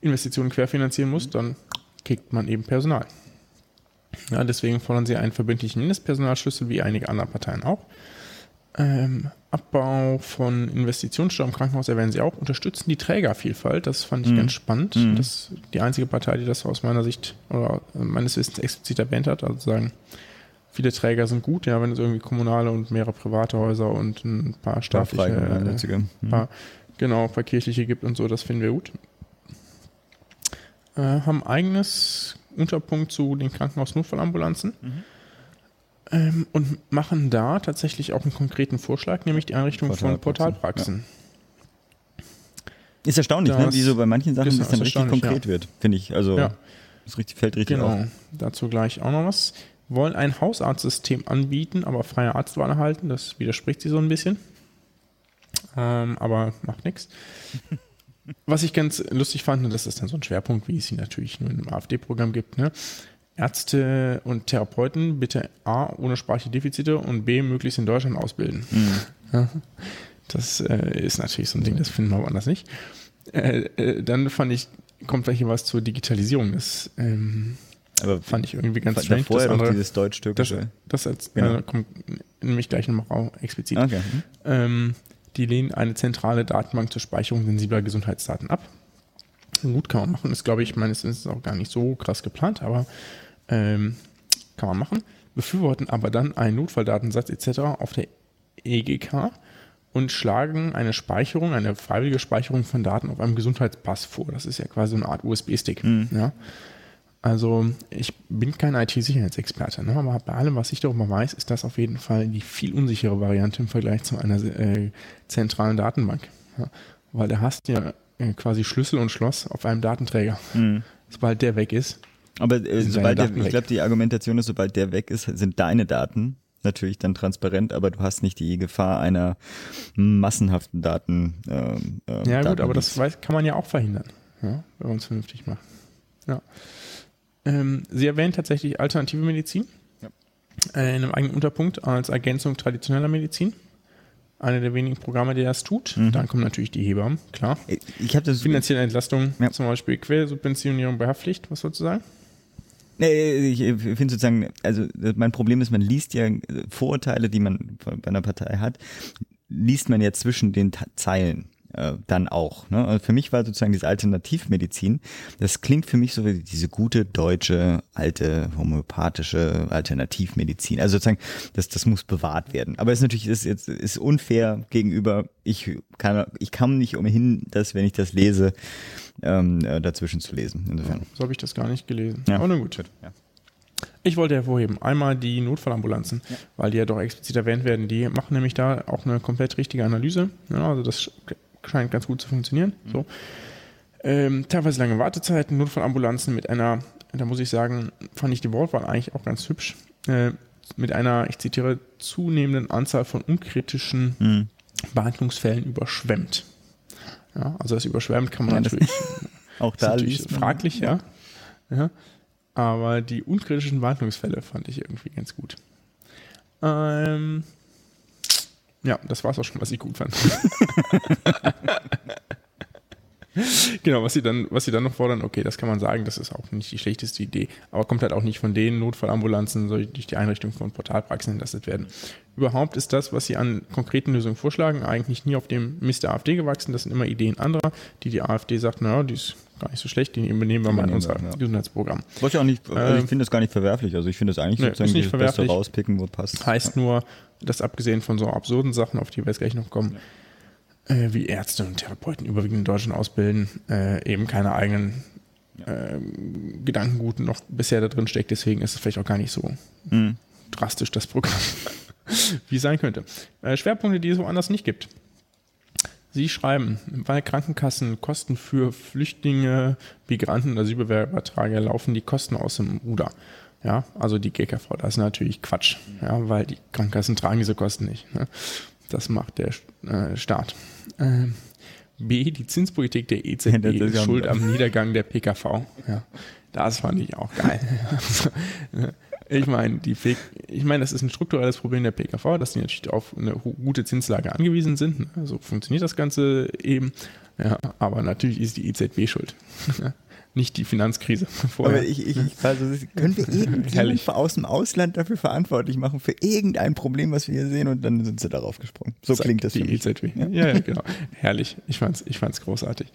Investitionen querfinanzieren muss, dann kickt man eben Personal. Ja, deswegen fordern sie einen verbindlichen Mindestpersonalschlüssel, wie einige andere Parteien auch. Ähm, Abbau von Investitionsstau im Krankenhaus erwähnen sie auch. Unterstützen die Trägervielfalt. Das fand ich Mhm. ganz spannend. Mhm. Das ist die einzige Partei, die das aus meiner Sicht oder meines Wissens explizit erwähnt hat. Also sagen, viele Träger sind gut, ja, wenn es irgendwie kommunale und mehrere private Häuser und ein paar staatliche, äh, ein paar, genau, ein paar kirchliche gibt und so, das finden wir gut. Äh, haben eigenes Unterpunkt zu den Krankenhausnotfallambulanzen ähm, und machen da tatsächlich auch einen konkreten Vorschlag, nämlich die Einrichtung von Portalpraxen, Portalpraxen. Ist erstaunlich, ne? Wie so bei manchen Sachen das dann richtig konkret ja. wird, finde ich. Also Ja. das richtig, fällt richtig Genau, auf. dazu gleich auch noch was. Wollen ein Hausarztsystem anbieten, aber freie Arztwahl erhalten. Das widerspricht sie so ein bisschen. Ähm, aber macht nichts. Was ich ganz lustig fand, und das ist dann so ein Schwerpunkt, wie es ihn natürlich nur im AfD-Programm gibt, ne? Ärzte und Therapeuten bitte A, ohne sprachliche Defizite und B, möglichst in Deutschland ausbilden. Ja. Das äh, ist natürlich so ein Ding, das finden wir woanders nicht. Äh, äh, dann fand ich, kommt gleich hier was zur Digitalisierung. Das ähm, Aber fand ich irgendwie ganz strange. vorher das andere, dieses das, deutsch-türkische. das als, Genau. äh, kommt nämlich gleich nochmal explizit. Okay. Ähm, die lehnen eine zentrale Datenbank zur Speicherung sensibler Gesundheitsdaten ab. Gut, kann man machen. Ist, glaube ich, meines Wissens auch gar nicht so krass geplant, aber ähm, kann man machen. Befürworten aber dann einen Notfalldatensatz etc. auf der EGK und schlagen eine Speicherung, eine freiwillige Speicherung von Daten auf einem Gesundheitspass vor. Das ist ja quasi eine Art USB-Stick. Mhm. Ja. Also ich bin kein IT-Sicherheitsexperte, ne? aber bei allem, was ich darüber weiß, ist das auf jeden Fall die viel unsichere Variante im Vergleich zu einer äh, zentralen Datenbank. Ja? Weil da hast du ja äh, quasi Schlüssel und Schloss auf einem Datenträger. Mhm. Sobald der weg ist. Aber äh, sobald der, ich glaube, die Argumentation ist, sobald der weg ist, sind deine Daten natürlich dann transparent, aber du hast nicht die Gefahr einer massenhaften Daten. Äh, äh, ja gut, aber das weiß, kann man ja auch verhindern, ja, wenn man es vernünftig macht. Ja. Ähm, sie erwähnt tatsächlich alternative Medizin ja. äh, in einem eigenen Unterpunkt als Ergänzung traditioneller Medizin. Eine der wenigen Programme, die das tut. Mhm. Dann kommen natürlich die Hebammen, klar. Ich das finanzielle Entlastung, ja. zum Beispiel Quersubventionierung bei Haftpflicht. Was sollst du sagen? Ich finde sozusagen, also mein Problem ist, man liest ja Vorurteile, die man bei einer Partei hat, liest man ja zwischen den Zeilen äh, dann auch. Ne? Also für mich war sozusagen diese Alternativmedizin, das klingt für mich so wie diese gute deutsche, alte, homöopathische Alternativmedizin. Also sozusagen, das, das muss bewahrt werden. Aber es ist natürlich ist jetzt ist unfair gegenüber, ich kann, ich kann nicht umhin, dass wenn ich das lese, ähm, äh, dazwischen zu lesen. Insofern. So habe ich das gar nicht gelesen. Ja. Aber nun gut. Ja. Ich wollte hervorheben, einmal die Notfallambulanzen, ja. weil die ja doch explizit erwähnt werden. Die machen nämlich da auch eine komplett richtige Analyse. Ja, also das scheint ganz gut zu funktionieren. Mhm. So. Ähm, teilweise lange Wartezeiten, Notfallambulanzen mit einer, da muss ich sagen, fand ich die Wortwahl eigentlich auch ganz hübsch, äh, mit einer, ich zitiere, zunehmenden Anzahl von unkritischen mhm. Behandlungsfällen überschwemmt. Ja, also das überschwemmt kann man ja, natürlich auch da natürlich fraglich, ja. ja. Aber die unkritischen Behandlungsfälle fand ich irgendwie ganz gut. Ähm, ja, das war es auch schon, was ich gut fand. genau, was sie dann, was sie dann noch fordern, okay, das kann man sagen, das ist auch nicht die schlechteste Idee, aber kommt halt auch nicht von den Notfallambulanzen, soll durch die Einrichtung von Portalpraxen entlastet werden. Überhaupt ist das, was sie an konkreten Lösungen vorschlagen, eigentlich nie auf dem Mist der AfD gewachsen. Das sind immer Ideen anderer, die die AfD sagt, naja, die ist gar nicht so schlecht, die übernehmen wir mal in unser ja. Gesundheitsprogramm. Was ich auch nicht, also ich finde das gar nicht verwerflich. Also ich finde das eigentlich nee, sozusagen das Beste rauspicken, wo passt. Heißt ja. nur, dass abgesehen von so absurden Sachen, auf die wir jetzt gleich noch kommen, ja. Äh, wie Ärzte und Therapeuten überwiegend in Deutschland ausbilden, äh, eben keine eigenen äh, Gedankengut noch bisher da drin steckt. Deswegen ist es vielleicht auch gar nicht so mhm. drastisch, das Programm, wie es sein könnte. Äh, Schwerpunkte, die es woanders nicht gibt. Sie schreiben, weil Krankenkassen Kosten für Flüchtlinge, Migranten und Asylbewerber tragen, laufen die Kosten aus dem Ruder. Ja, also die GKV, das ist natürlich Quatsch, ja, weil die Krankenkassen tragen diese Kosten nicht. Ne? Das macht der äh, Staat. Äh, B, die Zinspolitik der EZB ist schuld am Niedergang der PKV. Ja, das fand ich auch geil. Ich meine, die ich meine, das ist ein strukturelles Problem der PKV, dass die natürlich auf eine gute Zinslage angewiesen sind. Ne? So also funktioniert das Ganze eben. Ja, aber natürlich ist die EZB schuld. Nicht die Finanzkrise vorher. Aber ich, ich, also, können wir irgendjemand aus dem Ausland dafür verantwortlich machen für irgendein Problem, was wir hier sehen und dann sind sie darauf gesprungen. So Zack, klingt das die für mich. EZB. Ja, ja, genau. Herrlich. Ich fand's, ich fand's großartig.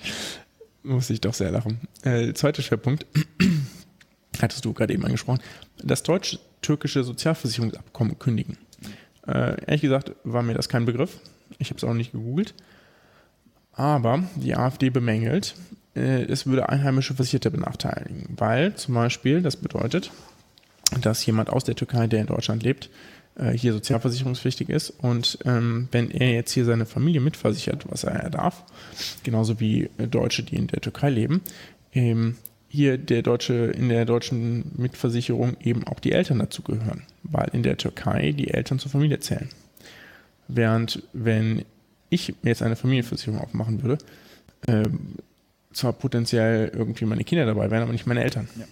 Muss ich doch sehr lachen. Äh, zweiter Schwerpunkt hattest du gerade eben angesprochen, das deutsch-türkische Sozialversicherungsabkommen kündigen. Äh, ehrlich gesagt war mir das kein Begriff. Ich habe es auch nicht gegoogelt. Aber die AfD bemängelt, äh, es würde einheimische Versicherte benachteiligen, weil zum Beispiel das bedeutet, dass jemand aus der Türkei, der in Deutschland lebt, äh, hier sozialversicherungspflichtig ist und ähm, wenn er jetzt hier seine Familie mitversichert, was er ja darf, genauso wie Deutsche, die in der Türkei leben, ähm, hier der deutsche, in der deutschen Mitversicherung eben auch die Eltern dazugehören, weil in der Türkei die Eltern zur Familie zählen. Während wenn ich jetzt eine Familienversicherung aufmachen würde, äh, zwar potenziell irgendwie meine Kinder dabei wären, aber nicht meine Eltern. Ja.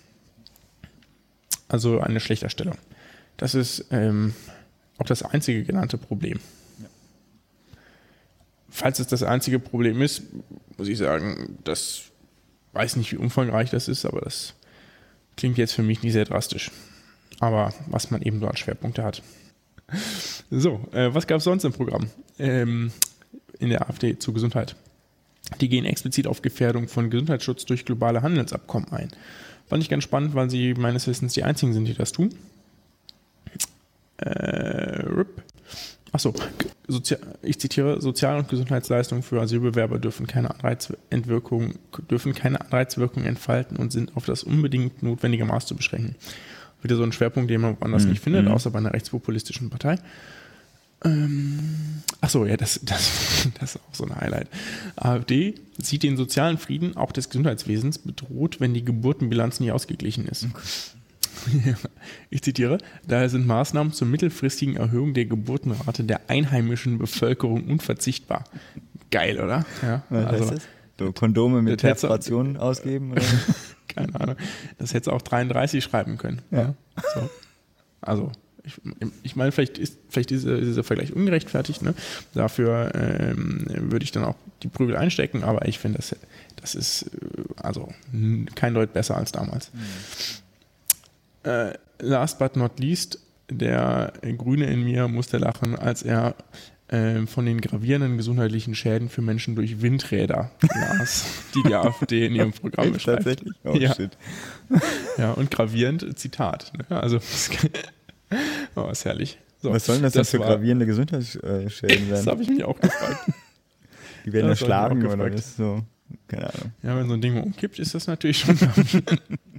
Also eine Schlechterstellung. Das ist ähm, auch das einzige genannte Problem. Ja. Falls es das einzige Problem ist, muss ich sagen, das weiß nicht, wie umfangreich das ist, aber das klingt jetzt für mich nicht sehr drastisch. Aber was man eben so als Schwerpunkte hat. So, äh, was gab es sonst im Programm? Ähm, in der AfD zur Gesundheit. Die gehen explizit auf Gefährdung von Gesundheitsschutz durch globale Handelsabkommen ein. Fand ich ganz spannend, weil sie meines Wissens die einzigen sind, die das tun. Äh, Achso, ich zitiere, Sozial- und Gesundheitsleistungen für Asylbewerber dürfen keine, Anreizwirkung, dürfen keine Anreizwirkung entfalten und sind auf das unbedingt notwendige Maß zu beschränken. Wieder so ein Schwerpunkt, den man woanders mhm. nicht findet, mhm. außer bei einer rechtspopulistischen Partei. Ähm, achso, ja, das, das, das ist auch so ein Highlight. AfD sieht den sozialen Frieden auch des Gesundheitswesens bedroht, wenn die Geburtenbilanz nie ausgeglichen ist. Okay. ich zitiere, daher sind Maßnahmen zur mittelfristigen Erhöhung der Geburtenrate der einheimischen Bevölkerung unverzichtbar. Geil, oder? Ja, Was also, heißt das? So Kondome mit Perforationen ausgeben? Oder? Keine Ahnung. Das hätte auch 33 schreiben können. Ja. So. Also, ich, ich, meine, vielleicht ist, vielleicht ist dieser Vergleich ungerechtfertigt. Ne? Dafür ähm, würde ich dann auch die Prügel einstecken, aber ich finde, das, das ist äh, also kein Deut besser als damals. Mhm. Äh, last but not least, der Grüne in mir musste lachen, als er äh, von den gravierenden gesundheitlichen Schäden für Menschen durch Windräder las, die die AfD in ihrem Programm beschreibt. Tatsächlich? Oh, ja. shit. ja, und gravierend, Zitat. Ne? Also, oh, ist herrlich. So, Was sollen das, das denn für gravierende Gesundheitsschäden werden? Das habe ich mich auch gefragt. Die werden erschlagen oder ist so, keine Ahnung. Ja, wenn so ein Ding umkippt, ist das natürlich schon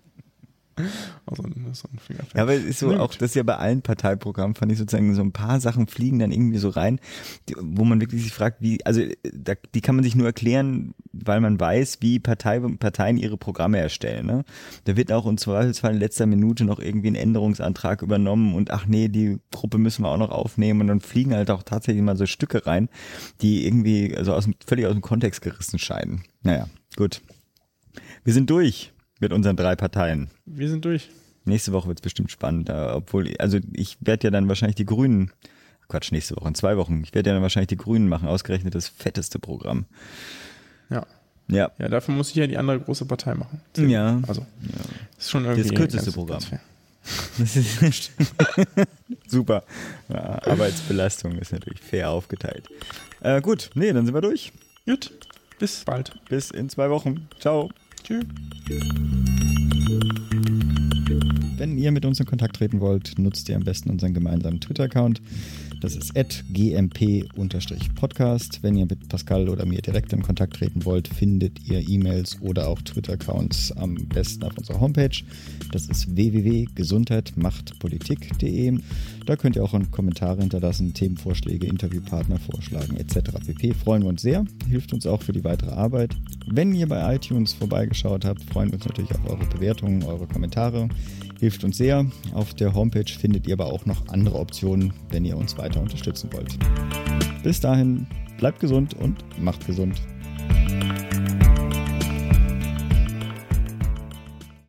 Also so ein Fingerfeld. Ja, aber es ist so auch, das ist ja bei allen Parteiprogrammen, fand ich sozusagen, so ein paar Sachen fliegen dann irgendwie so rein, die, wo man wirklich sich fragt, wie, also da, die kann man sich nur erklären, weil man weiß, wie Partei, Parteien ihre Programme erstellen. Ne? Da wird auch im Zweifelsfall in letzter Minute noch irgendwie ein Änderungsantrag übernommen und ach nee, die Gruppe müssen wir auch noch aufnehmen und dann fliegen halt auch tatsächlich mal so Stücke rein, die irgendwie also aus, völlig aus dem Kontext gerissen scheinen. Naja, gut. Wir sind durch mit unseren drei Parteien. Wir sind durch. Nächste Woche wird es bestimmt spannend, obwohl, also ich werde ja dann wahrscheinlich die Grünen, Quatsch, nächste Woche, in zwei Wochen, ich werde ja dann wahrscheinlich die Grünen machen, ausgerechnet das fetteste Programm. Ja. Ja. Ja, dafür muss ich ja die andere große Partei machen. Ja. Also, ja. das ist schon irgendwie. Das kürzeste Programm. Das ist super. Ja, Arbeitsbelastung ist natürlich fair aufgeteilt. Äh, gut, nee, dann sind wir durch. Gut, bis bald. Bis in zwei Wochen. Ciao. Tschüss. Wenn ihr mit uns in Kontakt treten wollt, nutzt ihr am besten unseren gemeinsamen Twitter-Account. Das ist gmp-podcast. Wenn ihr mit Pascal oder mir direkt in Kontakt treten wollt, findet ihr E-Mails oder auch Twitter-Accounts am besten auf unserer Homepage. Das ist www.gesundheitmachtpolitik.de. Da könnt ihr auch Kommentare hinterlassen, Themenvorschläge, Interviewpartner vorschlagen etc. pp. Freuen wir uns sehr, hilft uns auch für die weitere Arbeit. Wenn ihr bei iTunes vorbeigeschaut habt, freuen wir uns natürlich auf eure Bewertungen, eure Kommentare hilft uns sehr. Auf der Homepage findet ihr aber auch noch andere Optionen, wenn ihr uns weiter unterstützen wollt. Bis dahin, bleibt gesund und macht gesund.